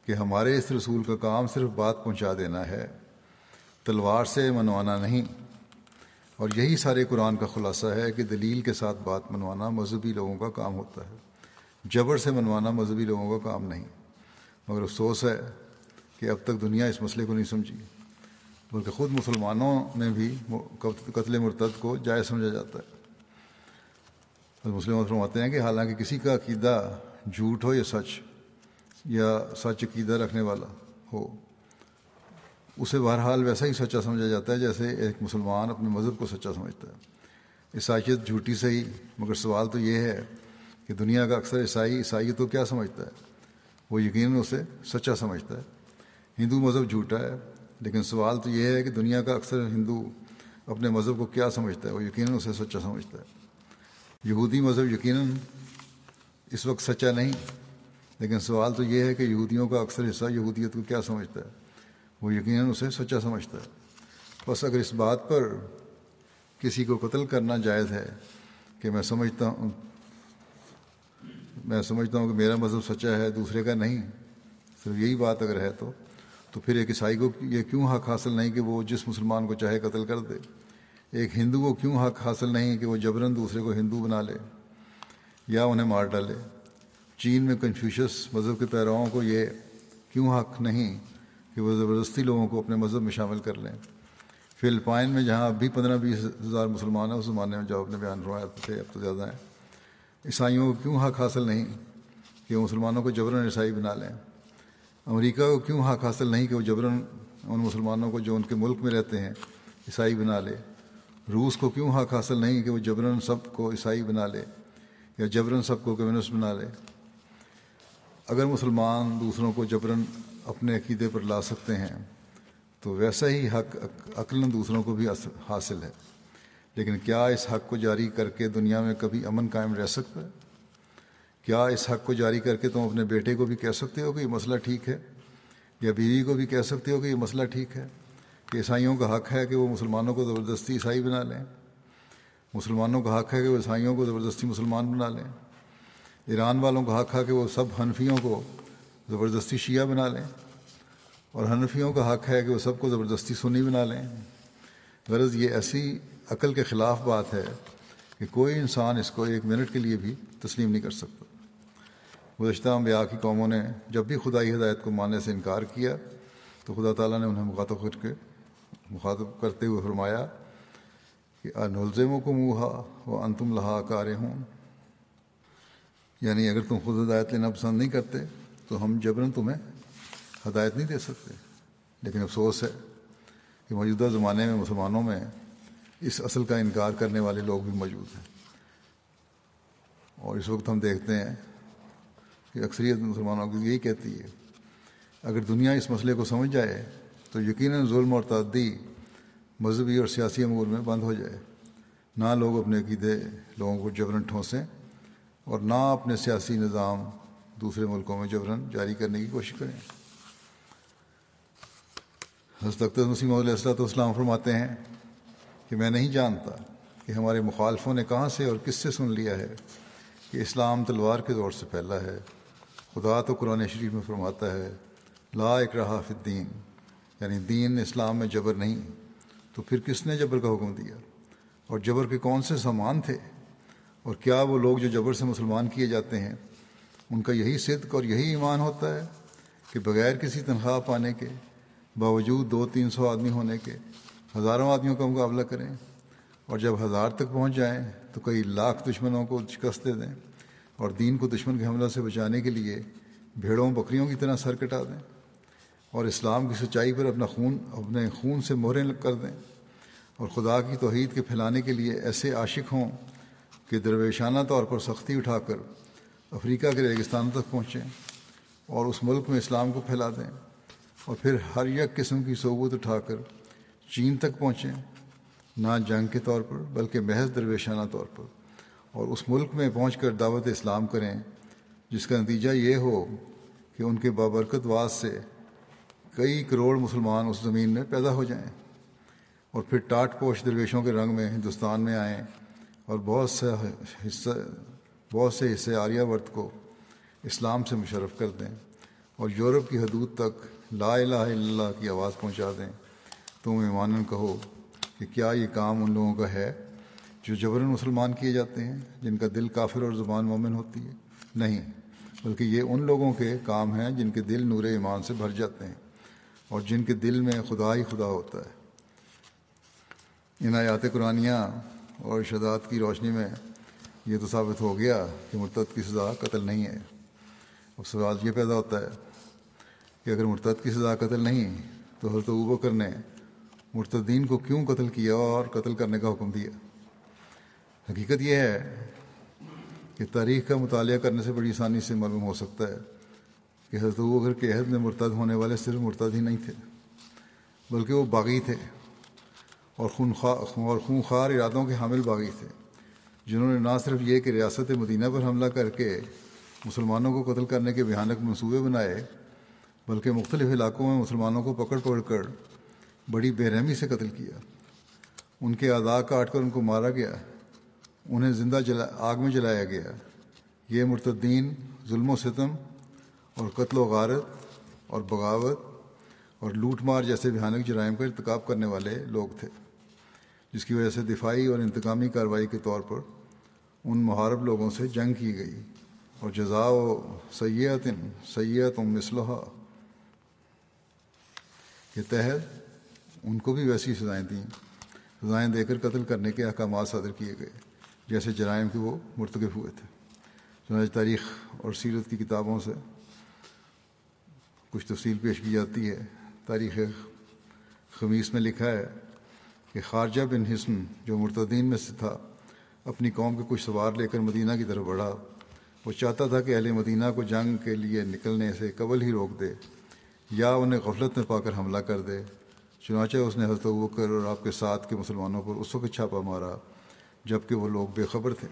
[SPEAKER 2] کہ ہمارے اس رسول کا کام صرف بات پہنچا دینا ہے، تلوار سے منوانا نہیں۔ اور یہی سارے قرآن کا خلاصہ ہے کہ دلیل کے ساتھ بات منوانا مذہبی لوگوں کا کام ہوتا ہے۔ جبر سے منوانا مذہبی لوگوں کا کام نہیں۔ مگر افسوس ہے کہ اب تک دنیا اس مسئلے کو نہیں سمجھی۔ بلکہ خود مسلمانوں میں بھی قتل مرتد کو جائز سمجھا جاتا ہے۔ مسلم فرماتے ہیں کہ حالانکہ کسی کا عقیدہ جھوٹ ہو یا سچ یا سچ عقیدہ رکھنے والا ہو اسے بہرحال ویسا ہی سچا سمجھا جاتا ہے جیسے ایک مسلمان اپنے مذہب کو سچا سمجھتا ہے۔ عیسائیت جھوٹی سے ہی، مگر سوال تو یہ ہے کہ دنیا کا اکثر عیسائی عیسائیت کو کیا سمجھتا ہے؟ وہ یقیناً اسے سچا سمجھتا ہے۔ ہندو مذہب جھوٹا ہے، لیکن سوال تو یہ ہے کہ دنیا کا اکثر ہندو اپنے مذہب کو کیا سمجھتا ہے؟ وہ یقیناً اسے سچا سمجھتا ہے۔ یہودی مذہب یقیناً اس وقت سچا نہیں، لیکن سوال تو یہ ہے کہ یہودیوں کا اکثر حصہ یہودیت کو کیا سمجھتا ہے؟ وہ یقیناً اسے سچا سمجھتا ہے۔ بس اگر اس بات پر کسی کو قتل کرنا جائز ہے کہ میں سمجھتا ہوں، میں سمجھتا ہوں کہ میرا مذہب سچا ہے، دوسرے کا نہیں، صرف یہی بات اگر ہے تو تو پھر ایک عیسائی کو یہ کیوں حق حاصل نہیں کہ وہ جس مسلمان کو چاہے قتل کر دے؟ ایک ہندو کو کیوں حق حاصل نہیں کہ وہ جبراً دوسرے کو ہندو بنا لے یا انہیں مار ڈالے؟ چین میں کنفیوشس مذہب کے پیروؤں کو یہ کیوں حق نہیں کہ وہ زبردستی لوگوں کو اپنے مذہب میں شامل کر لیں۔ فلپائن میں جہاں اب بھی پندرہ بیس ہزار مسلمان ہیں، اس زمانے میں جو اپنے بیان روایت تھے، اب تو زیادہ ہیں۔ عیسائیوں کو کیوں حق حاصل نہیں؟ کہ وہ مسلمانوں کو جبراً عیسائی بنا لیں۔ امریکہ کو کیوں حق حاصل نہیں کہ وہ جبراً ان مسلمانوں کو جو ان کے ملک میں رہتے ہیں، عیسائی بنا لے؟ روس کو کیوں حق حاصل نہیں کہ وہ جبراً سب کو عیسائی بنا لے یا جبراً سب کو کمیونسٹ بنا لے؟ اگر مسلمان دوسروں کو جبراً اپنے عقیدے پر لا سکتے ہیں، تو ویسا ہی حق عقل دوسروں کو بھی حاصل ہے۔ لیکن کیا اس حق کو جاری کر کے دنیا میں کبھی امن قائم رہ سکتا ہے؟ کیا اس حق کو جاری کر کے تم اپنے بیٹے کو بھی کہہ سکتے ہو کہ یہ مسئلہ ٹھیک ہے؟ یا بیوی کو بھی کہہ سکتے ہو کہ یہ مسئلہ ٹھیک ہے؟ کہ عیسائیوں کا حق ہے کہ وہ مسلمانوں کو زبردستی عیسائی بنا لیں۔ مسلمانوں کا حق ہے کہ وہ عیسائیوں کو زبردستی مسلمان بنا لیں۔ ایران والوں کا حق ہے کہ وہ سب حنفیوں کو زبردستی شیعہ بنا لیں۔ اور حنفیوں کا حق ہے کہ وہ سب کو زبردستی سنی بنا لیں۔ غرض یہ ایسی عقل کے خلاف بات ہے کہ کوئی انسان اس کو ایک منٹ کے لیے بھی تسلیم نہیں کر سکتا۔ گزشتہ انبیاء کی قوموں نے جب بھی خدائی ہدایت کو ماننے سے انکار کیا تو خدا تعالیٰ نے انہیں مخاطب کر کے مخاطب کرتے ہوئے فرمایا کہ نلزم کو منہا وہ انتم لہا کار ہوں یعنی اگر تم خود ہدایت لینا پسند نہیں کرتے تو ہم جبراً تمہیں ہدایت نہیں دے سکتے۔ لیکن افسوس ہے کہ موجودہ زمانے میں مسلمانوں میں اس اصل کا انکار کرنے والے لوگ بھی موجود ہیں۔ اور اس وقت ہم دیکھتے ہیں کہ اکثریت مسلمانوں کی یہی کہتی ہے، اگر دنیا اس مسئلے کو سمجھ جائے تو یقیناً ظلم اور تعدی مذہبی اور سیاسی امور میں بند ہو جائے۔ نہ لوگ اپنے عقیدے لوگوں کو جبرن ٹھونسیں اور نہ اپنے سیاسی نظام دوسرے ملکوں میں جبرن جاری کرنے کی کوشش کریں۔ حضرت مسیم علیہ السلۃ والسلام فرماتے ہیں کہ میں نہیں جانتا کہ ہمارے مخالفوں نے کہاں سے اور کس سے سن لیا ہے کہ اسلام تلوار کے دور سے پھیلا ہے۔ خدا تو قرآن شریف میں فرماتا ہے، لا اکراہ فی الدین یعنی دین اسلام میں جبر نہیں۔ تو پھر کس نے جبر کا حکم دیا؟ اور جبر کے کون سے سامان تھے؟ اور کیا وہ لوگ جو جبر سے مسلمان کیے جاتے ہیں؟ ان کا یہی صدق اور یہی ایمان ہوتا ہے کہ بغیر کسی تنخواہ پانے کے، باوجود دو تین سو آدمی ہونے کے، ہزاروں آدمیوں کا مقابلہ کریں اور جب ہزار تک پہنچ جائیں تو کئی لاکھ دشمنوں کو شکست دے دیں اور دین کو دشمن کے حملہ سے بچانے کے لیے بھیڑوں، بکریوں کی طرح سر کٹا دیں اور اسلام کی سچائی پر اپنا خون، اپنے خون سے مہریں کر دیں اور خدا کی توحید کے پھیلانے کے لیے ایسے عاشق ہوں کہ درویشانہ طور پر سختی اٹھا کر افریقہ کے ریگستانوں تک پہنچیں اور اس ملک میں اسلام کو پھیلا دیں اور پھر ہر یک قسم کی صوبت اٹھا کر چین تک پہنچیں نہ جنگ کے طور پر بلکہ محض درویشانہ طور پر۔ اور اس ملک میں پہنچ کر دعوت اسلام کریں، جس کا نتیجہ یہ ہو کہ ان کے بابرکت واس سے کئی کروڑ مسلمان اس زمین میں پیدا ہو جائیں۔ اور پھر ٹاٹ پوش درویشوں کے رنگ میں ہندوستان میں آئیں اور بہت سے حصہ بہت سے حصے آریہ ورت کو اسلام سے مشرف کر دیں اور یورپ کی حدود تک لا الہ الا اللہ کی آواز پہنچا دیں۔ تم ایمان کہو کہ کیا یہ کام ان لوگوں کا ہے جو جبراً مسلمان کیے جاتے ہیں، جن کا دل کافر اور زبان مومن ہوتی ہے؟ نہیں، بلکہ یہ ان لوگوں کے کام ہیں جن کے دل نور ایمان سے بھر جاتے ہیں اور جن کے دل میں خدا ہی خدا ہوتا ہے۔ ان آیات قرآنیہ اور شدات کی روشنی میں یہ تو ثابت ہو گیا کہ مرتد کی سزا قتل نہیں ہے۔ اب سوال یہ پیدا ہوتا ہے کہ اگر مرتد کی سزا قتل نہیں تو حضرت ابوبکر نے مرتدین کو کیوں قتل کیا اور قتل کرنے کا حکم دیا؟ حقیقت یہ ہے کہ تاریخ کا مطالعہ کرنے سے بڑی آسانی سے معلوم ہو سکتا ہے کہ حضرت ابوبکر کے عہد میں مرتد ہونے والے صرف مرتد ہی نہیں تھے، بلکہ وہ باغی تھے اور خونخواہ اور خونخوار ارادوں کے حامل باغی تھے۔ جنہوں نے نہ صرف یہ کہ ریاست مدینہ پر حملہ کر کے مسلمانوں کو قتل کرنے کے بھیانک منصوبے بنائے، بلکہ مختلف علاقوں میں مسلمانوں کو پکڑ پکڑ کر بڑی بے رحمی سے قتل کیا۔ ان کے اعضاء کاٹ کر ان کو مارا گیا، انہیں زندہ جلا، آگ میں جلایا گیا۔ یہ مرتدین ظلم و ستم اور قتل و غارت اور بغاوت اور لوٹ مار جیسے بھیانک جرائم کا ارتکاب کرنے والے لوگ تھے، جس کی وجہ سے دفاعی اور انتقامی کارروائی کے طور پر ان محارب لوگوں سے جنگ کی گئی۔ اور جزا و سیت سید و مسلحہ کے تحت ان کو بھی ویسی سزائیں دیں۔ سزائیں دے کر قتل کرنے کے احکامات صادر کیے گئے، جیسے جرائم کے وہ مرتکب ہوئے تھے۔ چنانچہ تاریخ اور سیرت کی کتابوں سے کچھ تفصیل پیش کی جاتی ہے۔ تاریخ خمیس میں لکھا ہے کہ خارجہ بن حسن جو مرتدین میں سے تھا اپنی قوم کے کچھ سوار لے کر مدینہ کی طرف بڑھا۔ وہ چاہتا تھا کہ اہل مدینہ کو جنگ کے لیے نکلنے سے قبل ہی روک دے یا انہیں غفلت میں پا کر حملہ کر دے۔ چنانچہ اس نے حضرت وکر اور آپ کے ساتھ کے مسلمانوں پر اس وقت چھاپا مارا جبکہ وہ لوگ بے خبر تھے۔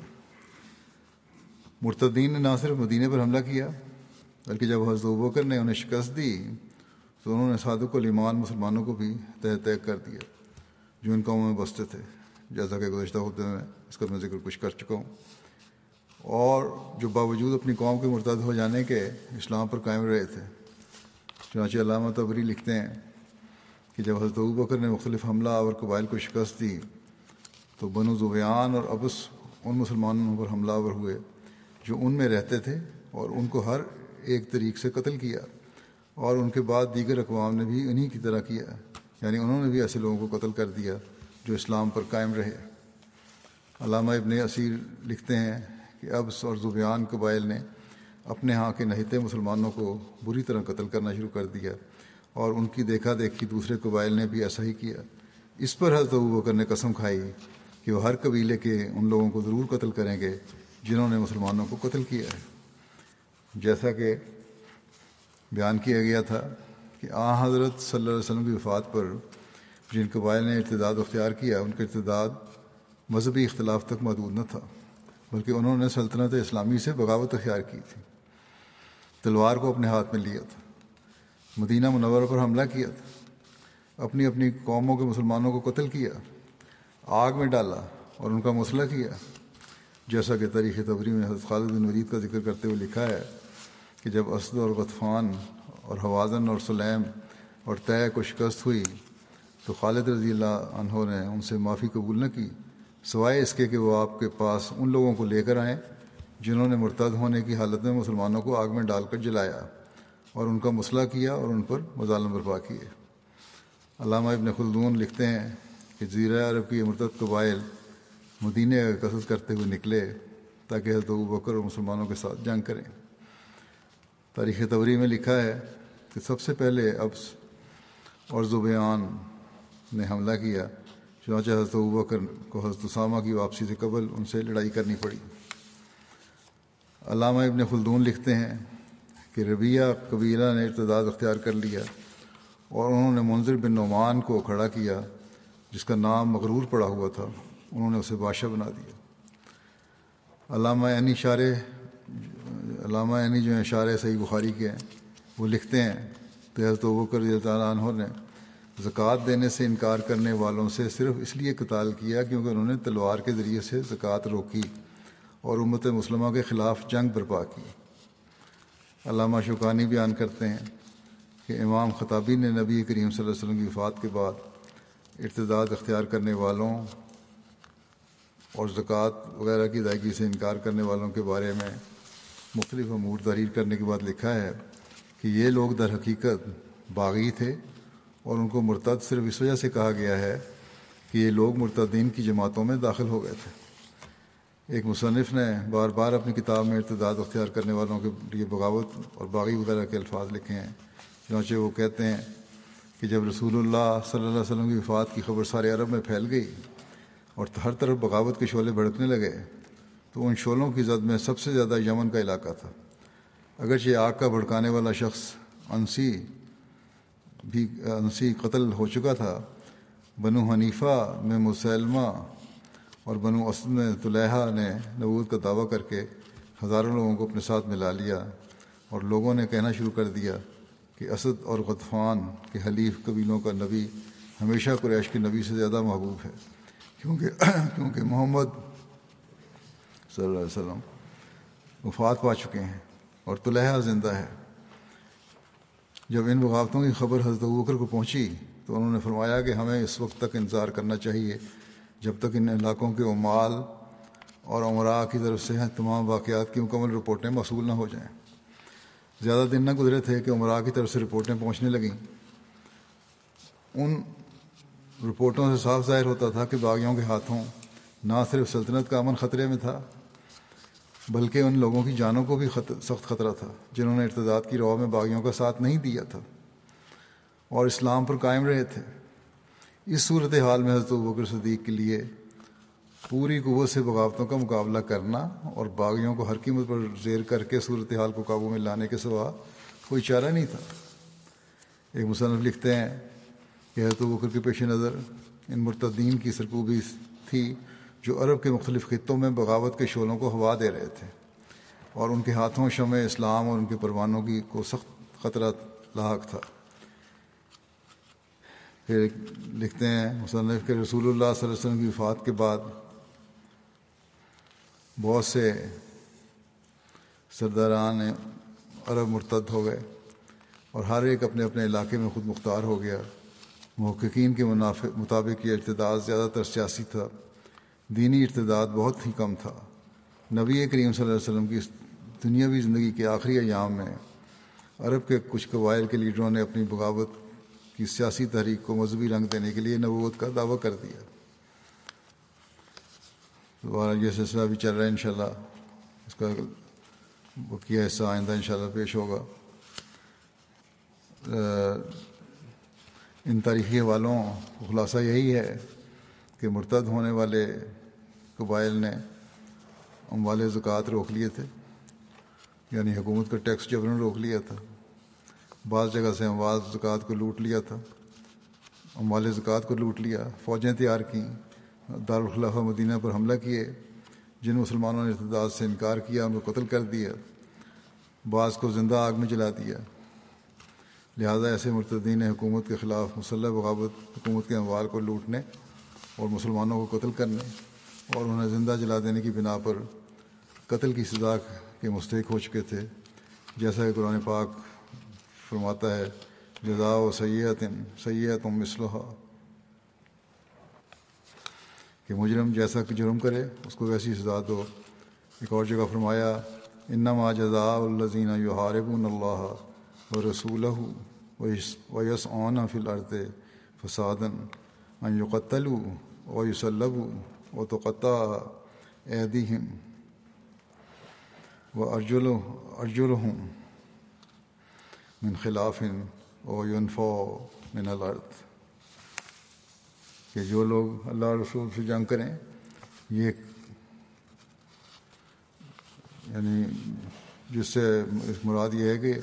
[SPEAKER 2] مرتدین نے نہ صرف مدینہ پر حملہ کیا بلکہ جب حضرت بکر نے انہیں شکست دی تو انہوں نے صادق الایمان مسلمانوں کو بھی تہ طے کر دیا جو ان قوموں میں بستے تھے۔ جیسا کہ گزشتہ ہوتے میں اس کا میں ذکر کچھ کر چکا ہوں۔ اور جو باوجود اپنی قوم کے مرتد ہو جانے کے اسلام پر قائم رہے تھے، چنانچہ علامہ تبری لکھتے ہیں کہ جب حضرت بکر نے مختلف حملہ اور قبائل کو شکست دی، تو بنو زبیان اور ابس ان مسلمانوں پر حملہ آور ہوئے جو ان میں رہتے تھے اور ان کو ہر ایک طریق سے قتل کیا اور ان کے بعد دیگر اقوام نے بھی انہی کی طرح کیا یعنی انہوں نے بھی ایسے لوگوں کو قتل کر دیا۔ جو اسلام پر قائم رہے۔ علامہ ابن اسیر لکھتے ہیں کہ ابس اور زبیان قبائل نے اپنے ہاں کے نہتے مسلمانوں کو بری طرح قتل کرنا شروع کر دیا اور ان کی دیکھا دیکھی دوسرے قبائل نے بھی ایسا ہی کیا۔ اس پر حضرت بکر نے قسم کھائی کہ وہ ہر قبیلے کے ان لوگوں کو ضرور قتل کریں گے جنہوں نے مسلمانوں کو قتل کیا ہے۔ جیسا کہ بیان کیا گیا تھا کہ آ حضرت صلی اللہ علیہ وسلم کی وفات پر جن قبائل نے ارتداد اختیار کیا، ان کا ارتداد مذہبی اختلاف تک محدود نہ تھا، بلکہ انہوں نے سلطنت اسلامی سے بغاوت اختیار کی تھی۔ تلوار کو اپنے ہاتھ میں لیا تھا، مدینہ منورہ پر حملہ کیا تھا، اپنی اپنی قوموں کے مسلمانوں کو قتل کیا، آگ میں ڈالا اور ان کا مسئلہ کیا۔ جیسا کہ تاریخ تبری میں حضرت خالد بن ورید کا ذکر کرتے ہوئے لکھا ہے کہ جب اسد اور غطفان اور حوازن اور سلیم اور طے کو شکست ہوئی تو خالد رضی اللہ عنہ نے ان سے معافی قبول نہ کی، سوائے اس کے کہ وہ آپ کے پاس ان لوگوں کو لے کر آئیں جنہوں نے مرتد ہونے کی حالت میں مسلمانوں کو آگ میں ڈال کر جلایا اور ان کا مسئلہ کیا اور ان پر مظالم برپا کیے۔ علامہ ابن خلدون لکھتے ہیں کہ زیرہ عرب کی مرتد قبائل مدینہ کا قصد کرتے ہوئے نکلے تاکہ حضرت بکر اور مسلمانوں کے ساتھ جنگ کریں۔ تاریخ توری میں لکھا ہے کہ سب سے پہلے ابس اور زبیان نے حملہ کیا، چنانچہ حضرت بکر کو حضرت اسامہ کی واپسی سے قبل ان سے لڑائی کرنی پڑی۔ علامہ ابن خلدون لکھتے ہیں کہ ربیہ قبیلہ نے ارتداد اختیار کر لیا اور انہوں نے منظر بن نعمان کو کھڑا کیا، جس کا نام مغرور پڑا ہوا تھا۔ انہوں نے اسے بادشاہ بنا دیا۔ علامہ عینی اشارے علامہ عینی جو ہیں اشارے صحیح بخاری کے ہیں، وہ لکھتے ہیں تو حضرت وکر رضی تعالیٰ عنہ نے زکوٰۃ دینے سے انکار کرنے والوں سے صرف اس لیے قتال کیا کیونکہ انہوں نے تلوار کے ذریعے سے زکوٰۃ روکی اور امت مسلمہ کے خلاف جنگ برپا کی۔ علامہ شوکانی بیان کرتے ہیں کہ امام خطابی نے نبی کریم صلی اللہ علیہ وسلم کی وفات کے بعد ارتداد اختیار کرنے والوں اور زکوٰۃ وغیرہ کی ادائیگی سے انکار کرنے والوں کے بارے میں مختلف امور تحریر کرنے کے بعد لکھا ہے کہ یہ لوگ در حقیقت باغی تھے اور ان کو مرتد صرف اس وجہ سے کہا گیا ہے کہ یہ لوگ مرتدین کی جماعتوں میں داخل ہو گئے تھے۔ ایک مصنف نے بار بار اپنی کتاب میں ارتداد اختیار کرنے والوں کے لیے بغاوت اور باغی وغیرہ کے الفاظ لکھے ہیں۔ چنانچہ وہ کہتے ہیں کہ جب رسول اللہ صلی اللہ علیہ وسلم کی وفات کی خبر سارے عرب میں پھیل گئی اور ہر طرف بغاوت کے شعلے بھڑکنے لگے، تو ان شعلوں کی زد میں سب سے زیادہ یمن کا علاقہ تھا۔ اگرچہ آگ کا بھڑکانے والا شخص انسی بھی انسی قتل ہو چکا تھا۔ بنو حنیفہ میں مسلمہ اور بنو اسد میں طلحہ نے نبود کا دعویٰ کر کے ہزاروں لوگوں کو اپنے ساتھ ملا لیا اور لوگوں نے کہنا شروع کر دیا کہ اسد اور غطفان کے حلیف قبیلوں کا نبی ہمیشہ قریش کے نبی سے زیادہ محبوب ہے۔ کیونکہ کیونکہ محمد صلی اللہ علیہ وسلم وفات پا چکے ہیں اور طلحہ زندہ ہے۔ جب ان بغاوتوں کی خبر حضرت بکر کو پہنچی تو انہوں نے فرمایا کہ ہمیں اس وقت تک انتظار کرنا چاہیے جب تک ان علاقوں کے عمال اور عمرا کی طرف سے تمام واقعات کی مکمل رپورٹیں موصول نہ ہو جائیں۔ زیادہ دن نہ گزرے تھے کہ عمرا کی طرف سے رپورٹیں پہنچنے لگیں۔ ان رپورٹوں سے صاف ظاہر ہوتا تھا کہ باغیوں کے ہاتھوں نہ صرف سلطنت کا امن خطرے میں تھا بلکہ ان لوگوں کی جانوں کو بھی خط... سخت خطرہ تھا، جنہوں نے ارتداد کی رو میں باغیوں کا ساتھ نہیں دیا تھا اور اسلام پر قائم رہے تھے۔ اس صورت حال میں حضرت بکر صدیق کے لیے پوری قوت سے بغاوتوں کا مقابلہ کرنا اور باغیوں کو ہر قیمت پر زیر کر کے صورت حال کو قابو میں لانے کے سوا کوئی چارہ نہیں تھا۔ ایک مصنف لکھتے ہیں کہ حضرت بکر کے پیش نظر ان مرتدین کی سرکوبی تھی جو عرب کے مختلف خطوں میں بغاوت کے شعلوں کو ہوا دے رہے تھے اور ان کے ہاتھوں شمع اسلام اور ان کے پروانوں کی کو سخت خطرہ لاحق تھا۔ پھر لکھتے ہیں، مصنف کہ رسول اللہ صلی اللہ علیہ وسلم کی وفات کے بعد بہت سے سرداران عرب مرتد ہو گئے اور ہر ایک اپنے اپنے علاقے میں خود مختار ہو گیا۔ محققین کے مطابق یہ ارتداد زیادہ تر سیاسی تھا۔ دینی ارتداد بہت ہی کم تھا۔ نبی کریم صلی اللہ علیہ وسلم کی دنیاوی زندگی کے آخری ایام میں عرب کے کچھ قبائل کے لیڈروں نے اپنی بغاوت کی سیاسی تحریک کو مذہبی رنگ دینے کے لیے نبوت کا دعویٰ کر دیا۔ دوبارہ یہ سلسلہ بھی چل رہا ہے انشاءاللہ۔ اس کا بقیہ حصہ آئندہ انشاءاللہ پیش ہوگا۔ ان تاریخی حوالوں خلاصہ یہی ہے کہ مرتد ہونے والے قبائل نے اموال زکوٰۃ روک لیے تھے یعنی حکومت کا ٹیکس جبرن روک لیا تھا، بعض جگہ سے اموال زکوٰۃ کو لوٹ لیا تھا اموال زکوٰۃ کو لوٹ لیا، فوجیں تیار کیں دارالخلافہ مدینہ پر حملہ کیے، جن مسلمانوں نے ارتداد سے انکار کیا، ان کو قتل کر دیا، بعض کو زندہ آگ میں جلا دیا۔ لہذا ایسے مرتدین نے حکومت کے خلاف مسلح بغاوت، حکومت کے اموال کو لوٹنے اور مسلمانوں کو قتل کرنے۔ اور انہیں زندہ جلا دینے کی بنا پر قتل کی سزا کے مستحق ہو چکے تھے۔ جیسا کہ قرآن پاک فرماتا ہے جزا و سید سید و کہ مجرم جیسا کہ جرم کرے، اس کو ویسی سزا دو۔ ایک اور جگہ فرمایا، انما جزا الزین یحارب اللہ و رسول و یس اون فل ارد فسادن ان یقتل و یوسلب و تو قطع عیدیم و ارجل ارجل ہوں من خلاف و یونفو من الارض کہ جو لوگ اللہ رسول سے جنگ کریں، یہ یعنی جس سے مراد یہ ہے کہ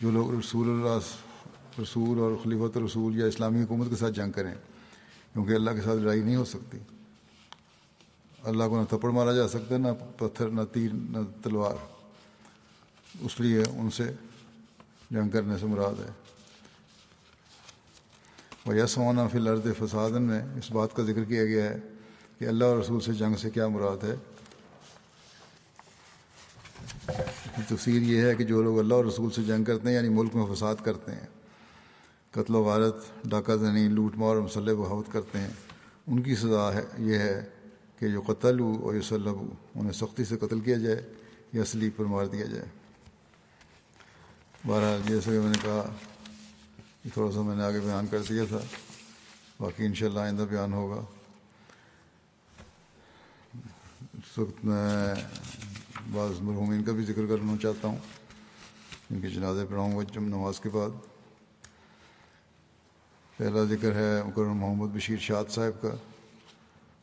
[SPEAKER 2] جو لوگ رسول اللہ رسول اور خلیفت رسول یا اسلامی حکومت کے ساتھ جنگ کریں، کیونکہ اللہ کے ساتھ لڑائی نہیں ہو سکتی۔ اللہ کو نہ تھپڑ مارا جا سکتا ہے، نہ پتھر، نہ تیر، نہ تلوار۔ اس لیے ان سے جنگ کرنے سے مراد ہے۔ وہ یس ہونا فی الرد فسادن میں اس بات کا ذکر کیا گیا ہے کہ اللہ اور رسول سے جنگ سے کیا مراد ہے۔ تفسیر یہ ہے کہ جو لوگ اللہ اور رسول سے جنگ کرتے ہیں یعنی ملک میں فساد کرتے ہیں، قتل و غارت، ڈاکہ زنی، لوٹ مار اور مسلح بہاوت کرتے ہیں، ان کی سزا ہے، یہ ہے کہ جو قتل ہو اور یوسلب ہو، انہیں سختی سے قتل کیا جائے یا سلیپ پر مار دیا جائے۔ بہرحال جیسے کہ میں نے کہا کہ تھوڑا سا میں نے آگے بیان کر دیا تھا، باقی انشاءاللہ آئندہ بیان ہوگا۔ اس وقت میں بعض مرحومین کا بھی ذکر کرنا چاہتا ہوں ان کے جنازے پڑھاؤں گا جم نماز کے بعد۔ پہلا ذکر ہے مکرم محمد بشیر شاد صاحب کا۔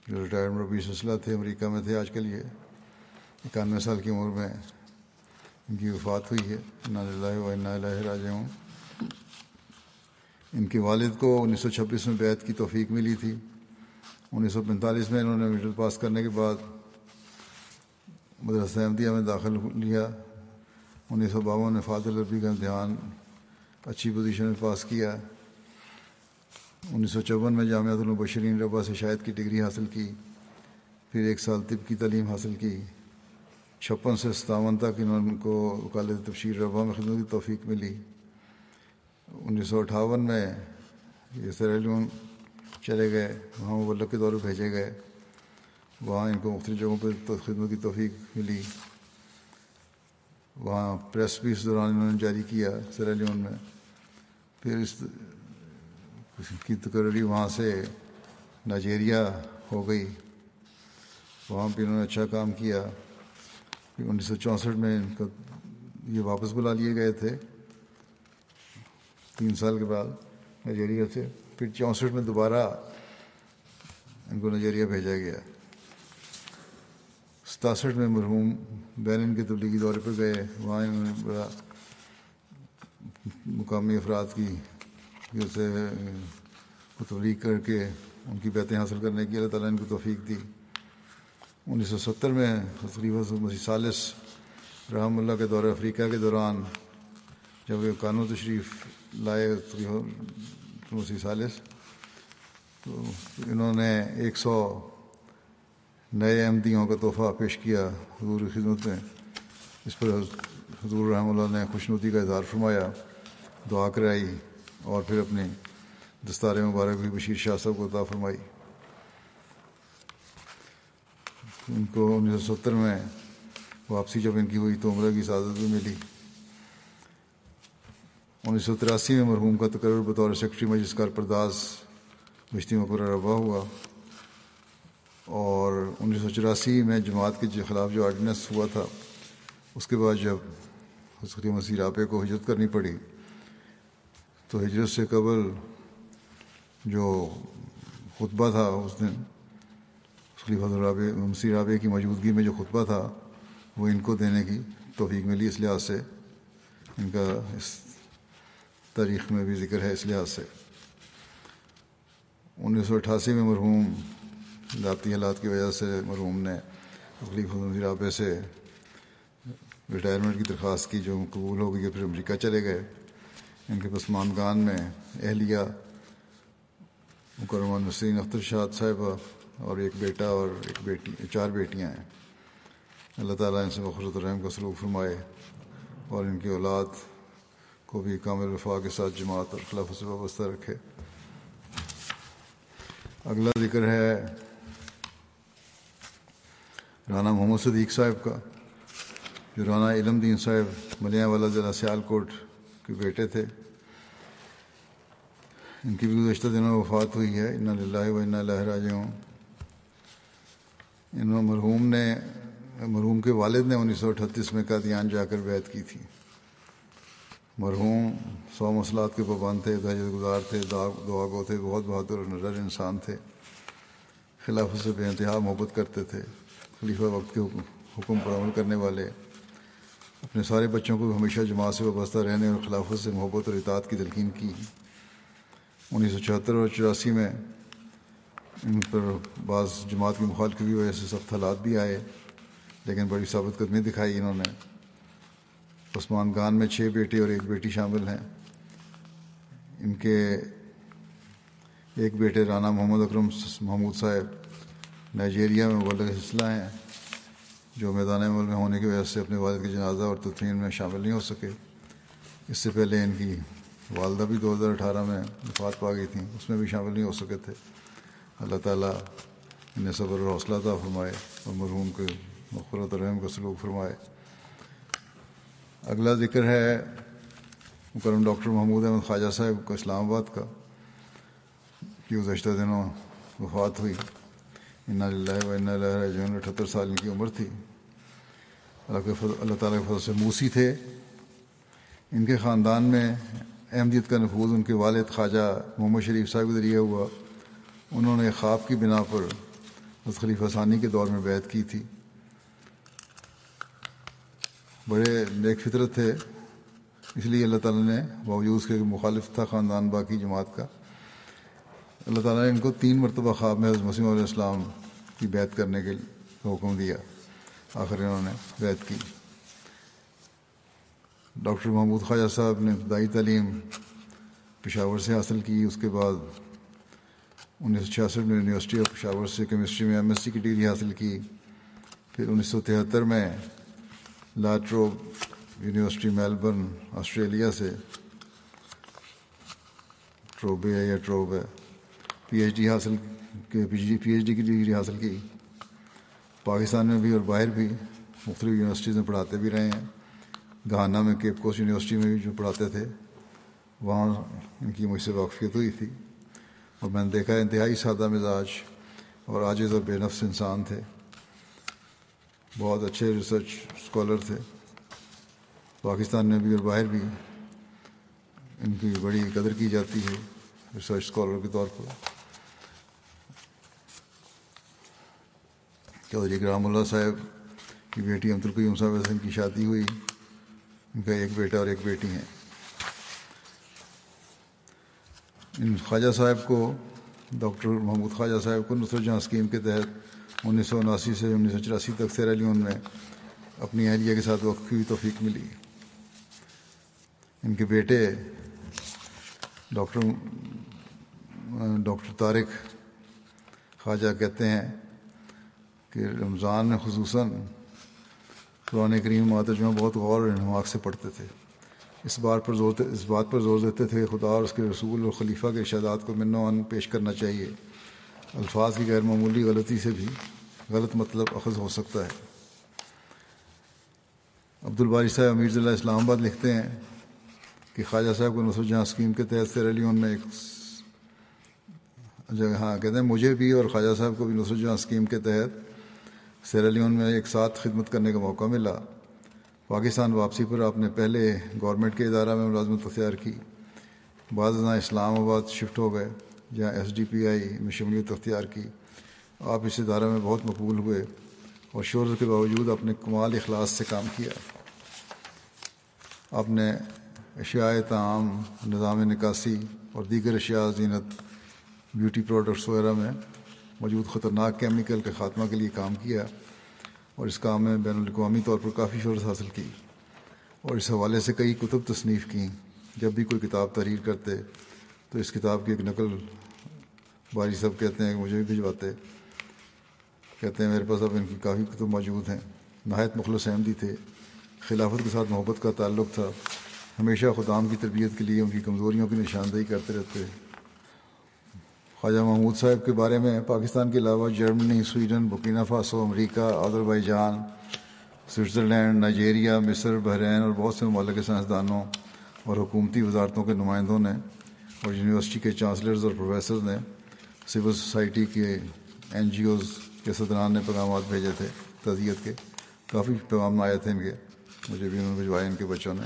[SPEAKER 2] جو ریٹائرڈ ربی سلسلہ تھے امریکہ میں تھے، آج کل یہ اکانوے سال کی عمر میں ان کی وفات ہوئی ہے۔ اللہ و اللہ راج ہوں ان کے والد کو انیس سو چھبیس میں بیت کی توفیق ملی تھی۔ انیس سو پینتالیس میں انہوں نے میڈل پاس کرنے کے بعد مدرسہ احمدیہ میں داخل لیا۔ انیس سو باون میں فاضل عربی کا امتحان اچھی پوزیشن میں پاس کیا۔ انیس سو چون میں جامعۃ المبشرین ربا سے شاید کی ڈگری حاصل کی، پھر ایک سال طب کی تعلیم حاصل کی، چھپن سے ستاون تک انہوں کو وکالت تفشیر ربا میں خدمت کی توفیق ملی۔ انیس سو اٹھاون میں یہ سیریلون چلے گئے، وہاں مبلک کے دور بھیجے گئے۔ وہاں ان کو مختلف جگہوں پہ خدمت کی توفیق ملی۔ وہاں پریس بھی اس دوران انہوں نے جاری کیا سیریلیون میں۔ پھر اس اس کی تقرری وہاں سے نائجیریا ہو گئی۔ وہاں پہ انہوں نے اچھا کام کیا۔ انیس سو چونسٹھ میں ان کا یہ واپس بلا لیے گئے تھے۔ تین سال کے بعد نائجیریا سے۔ پھر چونسٹھ میں دوبارہ ان کو نائجیریا بھیجا گیا۔ ستاسٹھ میں مرحوم بین کے تبلیغی دورے پہ گئے۔ وہاں انہوں نے بڑا مقامی افراد کی جیسے تبلیغ کر کے ان کی بیتیں حاصل کرنے کی اللہ تعالیٰ نے ان کو توفیق دی۔ انیس سو ستر میں خلیفہ مسیح سالس رحم اللہ کے دور افریقہ کے دوران جب یہ قانون تشریف لائے مسیح سالس، تو انہوں نے ایک سو نئے احمدیوں کا تحفہ پیش کیا حضور کی خدمت میں۔ اس پر حضور رحمہ اللہ نے خوشنودی کا اظہار فرمایا، دعا کرائی۔ اور پھر اپنی دستار مبارک بھی بشیر شاہ صاحب کو عطا فرمائی۔ ان کو انیس سو ستر میں واپسی جب ان کی ہوئی تو عمرہ کی سعادت بھی ملی۔ انیس سو تراسی میں مرحوم کا تقرر بطور سیکرٹری مجلس کار پرداز مشتی مقرر ربا ہوا۔ اور انیس سو چوراسی میں جماعت کے خلاف جو آرڈیننس ہوا تھا، اس کے بعد جب حسری مسیح رابع کو ہجرت کرنی پڑی تو ہجرت سے قبل جو خطبہ تھا، اس دن خلیفہ رابع مسیح رابع کی موجودگی میں جو خطبہ تھا، وہ ان کو دینے کی توفیق ملی اس لحاظ سے۔ ان کا اس تاریخ میں بھی ذکر ہے اس لحاظ سے۔ انیس سو اٹھاسی میں مرحوم ذاتی حالات کی وجہ سے مرحوم نے تکلیف رابع سے ریٹائرمنٹ کی درخواست کی جو قبول ہو گئی پھر امریکہ چلے گئے۔ ان کے پسمانگان میں اہلیہ مکرمہ نسرین اختر شاد صاحبہ اور ایک بیٹا اور ایک بیٹی، چار بیٹیاں ہیں۔ اللہ تعالیٰ ان سے مخرت الرحم کا سلوک فرمائے اور ان کی اولاد کو بھی کامل وفا کے ساتھ جماعت اور خلاف سے وابستہ رکھے۔ اگلا ذکر ہے رانا محمد صدیق صاحب کا، جو رانا علم دین صاحب، ملیاں والا ضلع سیال کوٹ کے بیٹے تھے۔ ان کی بھی گزشتہ دنوں وفات ہوئی ہے۔ ان اللہ و ان راج ہوں ان مرحوم نے، مرحوم کے والد نے انیس سو اٹھتیس میں قادیان جا کر بیعت کی تھی۔ مرحوم سو مسلات کے پابند تھے دہجت گزار تھے دعا گو تھے، بہت بہادر نظر انسان تھے۔ خلاف سے بے انتہا محبت کرتے تھے، خلیفہ وقت کے حکم پر عمل کرنے والے۔ اپنے سارے بچوں کو ہمیشہ جماعت سے وابستہ رہنے اور خلافت سے محبت اور اطاعت کی تلقین کی۔ انیس سو چوہتر اور چوراسی میں ان پر بعض جماعت کی مخالفت کی وجہ سے سخت حالات بھی آئے، لیکن بڑی ثابت قدمی دکھائی انہوں نے۔ عثمان گان میں چھ بیٹے اور ایک بیٹی شامل ہیں۔ ان کے ایک بیٹے رانا محمد اکرم محمود صاحب نائجیریا میں مبلغ حصلہ ہیں۔ جو میدان عمل میں ہونے کی وجہ سے اپنے والد کے جنازہ اور تدفین میں شامل نہیں ہو سکے۔ اس سے پہلے ان کی والدہ بھی دو ہزار اٹھارہ میں وفات پا گئی تھیں، اس میں بھی شامل نہیں ہو سکے تھے۔ اللہ تعالیٰ انہیں صبر اور حوصلہ تھا فرمائے اور مرحوم کے مغفرت الرحم کا سلوک فرمائے۔ اگلا ذکر ہے مکرم ڈاکٹر محمود احمد خواجہ صاحب کا اسلام آباد کا، کہ گزشتہ دنوں وفات ہوئی۔ اللہ و جو اٹھہتر سال ان کی عمر تھی۔ اللہ کے فضل، اللہ تعالیٰ کے فضل سے موسی تھے۔ ان کے خاندان میں احمدیت کا نفوذ، ان کے والد خواجہ محمد شریف صاحب کے ذریعے ہوا۔ انہوں نے خواب کی بنا پر اس خلیفہ ثانی کے دور میں بیعت کی تھی۔ بڑے نیک فطرت تھے۔ اس لیے اللہ تعالیٰ نے باوجود کے مخالف تھا خاندان، باقی جماعت کا۔ اللہ تعالیٰ نے ان کو تین مرتبہ خواب میں حضرت مسیم علیہ السلام کی بیعت کرنے کے حکم دیا۔ آخر انہوں نے بیعت کی۔ ڈاکٹر محمود خواجہ صاحب نے ابتدائی تعلیم پشاور سے حاصل کی۔ اس کے بعد انیس سو چھیاسٹھ میں یونیورسٹی آف پشاور سے کیمسٹری میں ایم ایس سی کی ڈگری حاصل کی۔ پھر انیس سو تہتر میں لاٹرو یونیورسٹی میلبرن آسٹریلیا سے ٹروبے ہے یا ٹروب ہے۔ پی ایچ ڈی حاصل جی، پی ایچ ڈی کی ڈگری حاصل کی، پاکستان میں بھی اور باہر بھی مختلف یونیورسٹیز میں پڑھاتے بھی رہے ہیں۔ گہانہ میں، کیپ کوسٹ یونیورسٹی میں بھی جو پڑھاتے تھے، وہاں ان کی مجھ سے واقفیت ہوئی تھی۔ اور میں نے دیکھا انتہائی سادہ مزاج اور عاجز اور بے نفس انسان تھے۔ بہت اچھے ریسرچ اسکالر تھے۔ پاکستان میں بھی اور باہر بھی ان کی بڑی قدر کی جاتی ہے ریسرچ اسکالر کے طور پر۔ چودھری کرام اللہ صاحب کی بیٹی عبد القیوم صاحب حسن کی شادی ہوئی۔ ان کا ایک بیٹا اور ایک بیٹی ہیں۔ ان خواجہ صاحب کو، ڈاکٹر محمود خواجہ صاحب کو نصرت جہاں اسکیم کے تحت انیس سو اناسی سے انیس سو چوراسی تک سیرا لیون میں اپنی اہلیہ کے ساتھ وقت کی توفیق ملی۔ ان کے بیٹے ڈاکٹر ڈاکٹر طارق خواجہ کہتے ہیں کہ رمضان میں خصوصاً قرآن کریم ترجمہ بہت غور اور انحماق سے پڑھتے تھے۔ اس بات پر زور اس بات پر زور دیتے تھے کہ خدا اور اس کے رسول اور خلیفہ کے ارشادات کو من و پیش کرنا چاہیے۔ الفاظ کی غیر معمولی غلطی سے بھی غلط مطلب اخذ ہو سکتا ہے۔ عبد الباری صاحب امیر اللہ اسلام آباد لکھتے ہیں کہ خواجہ صاحب کو نصر جہاں اسکیم کے تحت سیرلیون میں ایک جگہ ہاں کہتے ہیں مجھے بھی اور خواجہ صاحب کو بھی نصر جہاں اسکیم کے تحت سیرا لیون میں ایک ساتھ خدمت کرنے کا موقع ملا۔ پاکستان واپسی پر آپ نے پہلے گورنمنٹ کے ادارہ میں ملازمت اختیار کی۔ بعض ازاں اسلام آباد شفٹ ہو گئے جہاں ایس ڈی پی آئی میں شمولیت اختیار کی۔ آپ اس ادارہ میں بہت مقبول ہوئے اور شور کے باوجود اپنے کمال اخلاص سے کام کیا۔ آپ نے اشیاء تعام نظام نکاسی اور دیگر اشیاء زینت بیوٹی پروڈکٹس وغیرہ میں موجود خطرناک کیمیکل کے خاتمہ کے لیے کام کیا اور اس کام میں بین الاقوامی طور پر کافی شہرت حاصل کی اور اس حوالے سے کئی کتب تصنیف کیں۔ جب بھی کوئی کتاب تحریر کرتے تو اس کتاب کی ایک نقل باری صاحب کہتے ہیں کہ مجھے بھی بھجواتے۔ کہتے ہیں میرے پاس اب ان کی کافی کتب موجود ہیں۔ نہایت مخلص احمدی تھے۔ خلافت کے ساتھ محبت کا تعلق تھا۔ ہمیشہ خدام کی تربیت کے لیے ان کی کمزوریوں کی نشاندہی کرتے رہتے۔ خواجہ محمود صاحب کے بارے میں، پاکستان کے علاوہ Germany, Sweden Burkina Faso, America Azerbaijan Switzerland, Nigeria, مصر، بحرین اور بہت سے ممالک چانسدانوں اور حکومتی وزارتوں کے نمائندوں نے اور یونیورسٹی کے چانسلرز اور پروفیسرز نے سول سوسائٹی کے این جی اوز کے صدران نے پیغامات بھیجے تھے تعزیت کے۔ کافی پیغام آئے تھے ان کے، مجھے بھی انہوں نے بھجوائے ان کے بچوں نے۔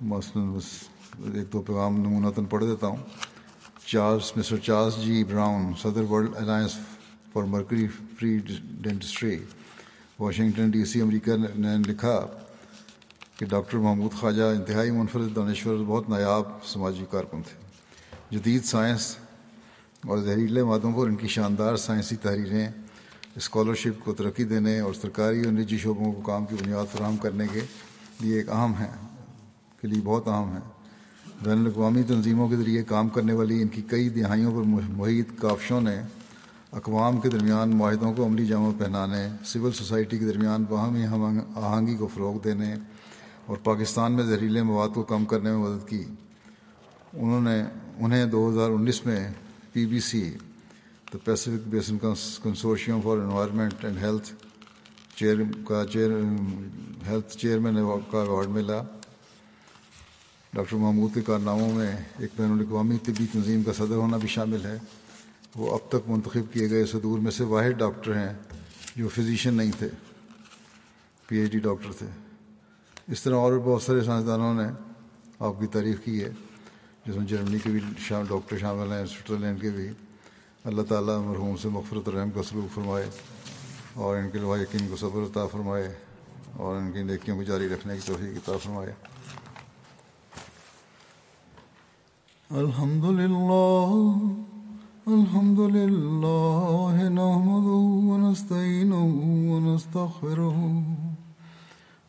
[SPEAKER 2] مثلاً بس، ایک دو پیغام نمونتاً پڑھ دیتا ہوں۔ Charles Mister Charles G Brown صدر World Alliance for Mercury Free Dentistry Washington D C America نے لکھا کہ ڈاکٹر محمود خواجہ انتہائی منفرد دانشور، بہت نایاب سماجی کارکن تھے۔ جدید سائنس اور زہریلے مادوں پر ان کی شاندار سائنسی تحریریں، اسکالرشپ کو ترقی دینے اور سرکاری اور نجی شعبوں کو کام کی بنیاد فراہم کرنے کے لیے ایک اہم ہیں، کے لیے بہت اہم ہیں۔ بین الاقوامی تنظیموں کے ذریعے کام کرنے والی ان کی کئی دہائیوں پر محیط کافشوں نے اقوام کے درمیان معاہدوں کو عملی جامع پہنانے، سول سوسائٹی کے درمیان باہمی آہنگی کو فروغ دینے اور پاکستان میں زہریلے مواد کو کم کرنے میں مدد کی۔ انہوں نے انہیں دو ہزار انیس میں P B C the Pacific Basin Consortium for Environment and Health chair کا چیئر، ہیلتھ چیئرمین کا ایوارڈ ملا۔ ڈاکٹر محمود کے کارناموں میں ایک بین الاقوامی طبی تنظیم کا صدر ہونا بھی شامل ہے۔ وہ اب تک منتخب کیے گئے صدور میں سے واحد ڈاکٹر ہیں جو فزیشین نہیں تھے، پی ایچ ڈی ڈاکٹر تھے۔ اس طرح اور بہت سارے سائنسدانوں نے آپ کی تعریف کی ہے، جس میں جرمنی کے بھی شام، ڈاکٹر شامل ہیں، سوئٹزرلینڈ کے بھی۔ اللہ تعالیٰ مرحوم سے مغفرت الرحم کا سلوک فرمائے اور ان کے لوہا یقین کو صبر عطا فرمائے اور ان کی نیکیوں کو جاری رکھنے کی توفیق عطا فرمائے۔ الحمد للہ الحمد للہ نحمده ونستعينه ونستغفره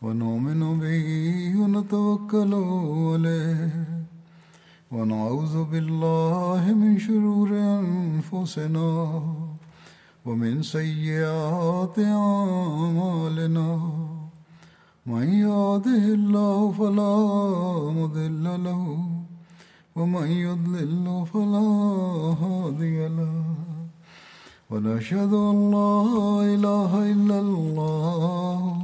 [SPEAKER 2] ونؤمن به ونتوكل عليه ونعوذ بالله من شرور أنفسنا ومن سيئات أعمالنا من يهده الله فلا مضل له ومن يضلل فلا هادي له. ونشهد أن لا إله إلا الله.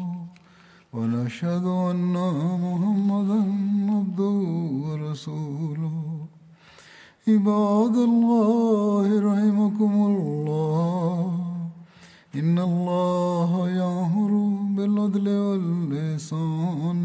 [SPEAKER 2] ونشهد أن محمدا عبده ورسوله. عباد الله رحمكم الله. إن الله يأمر بالعدل والإحسان.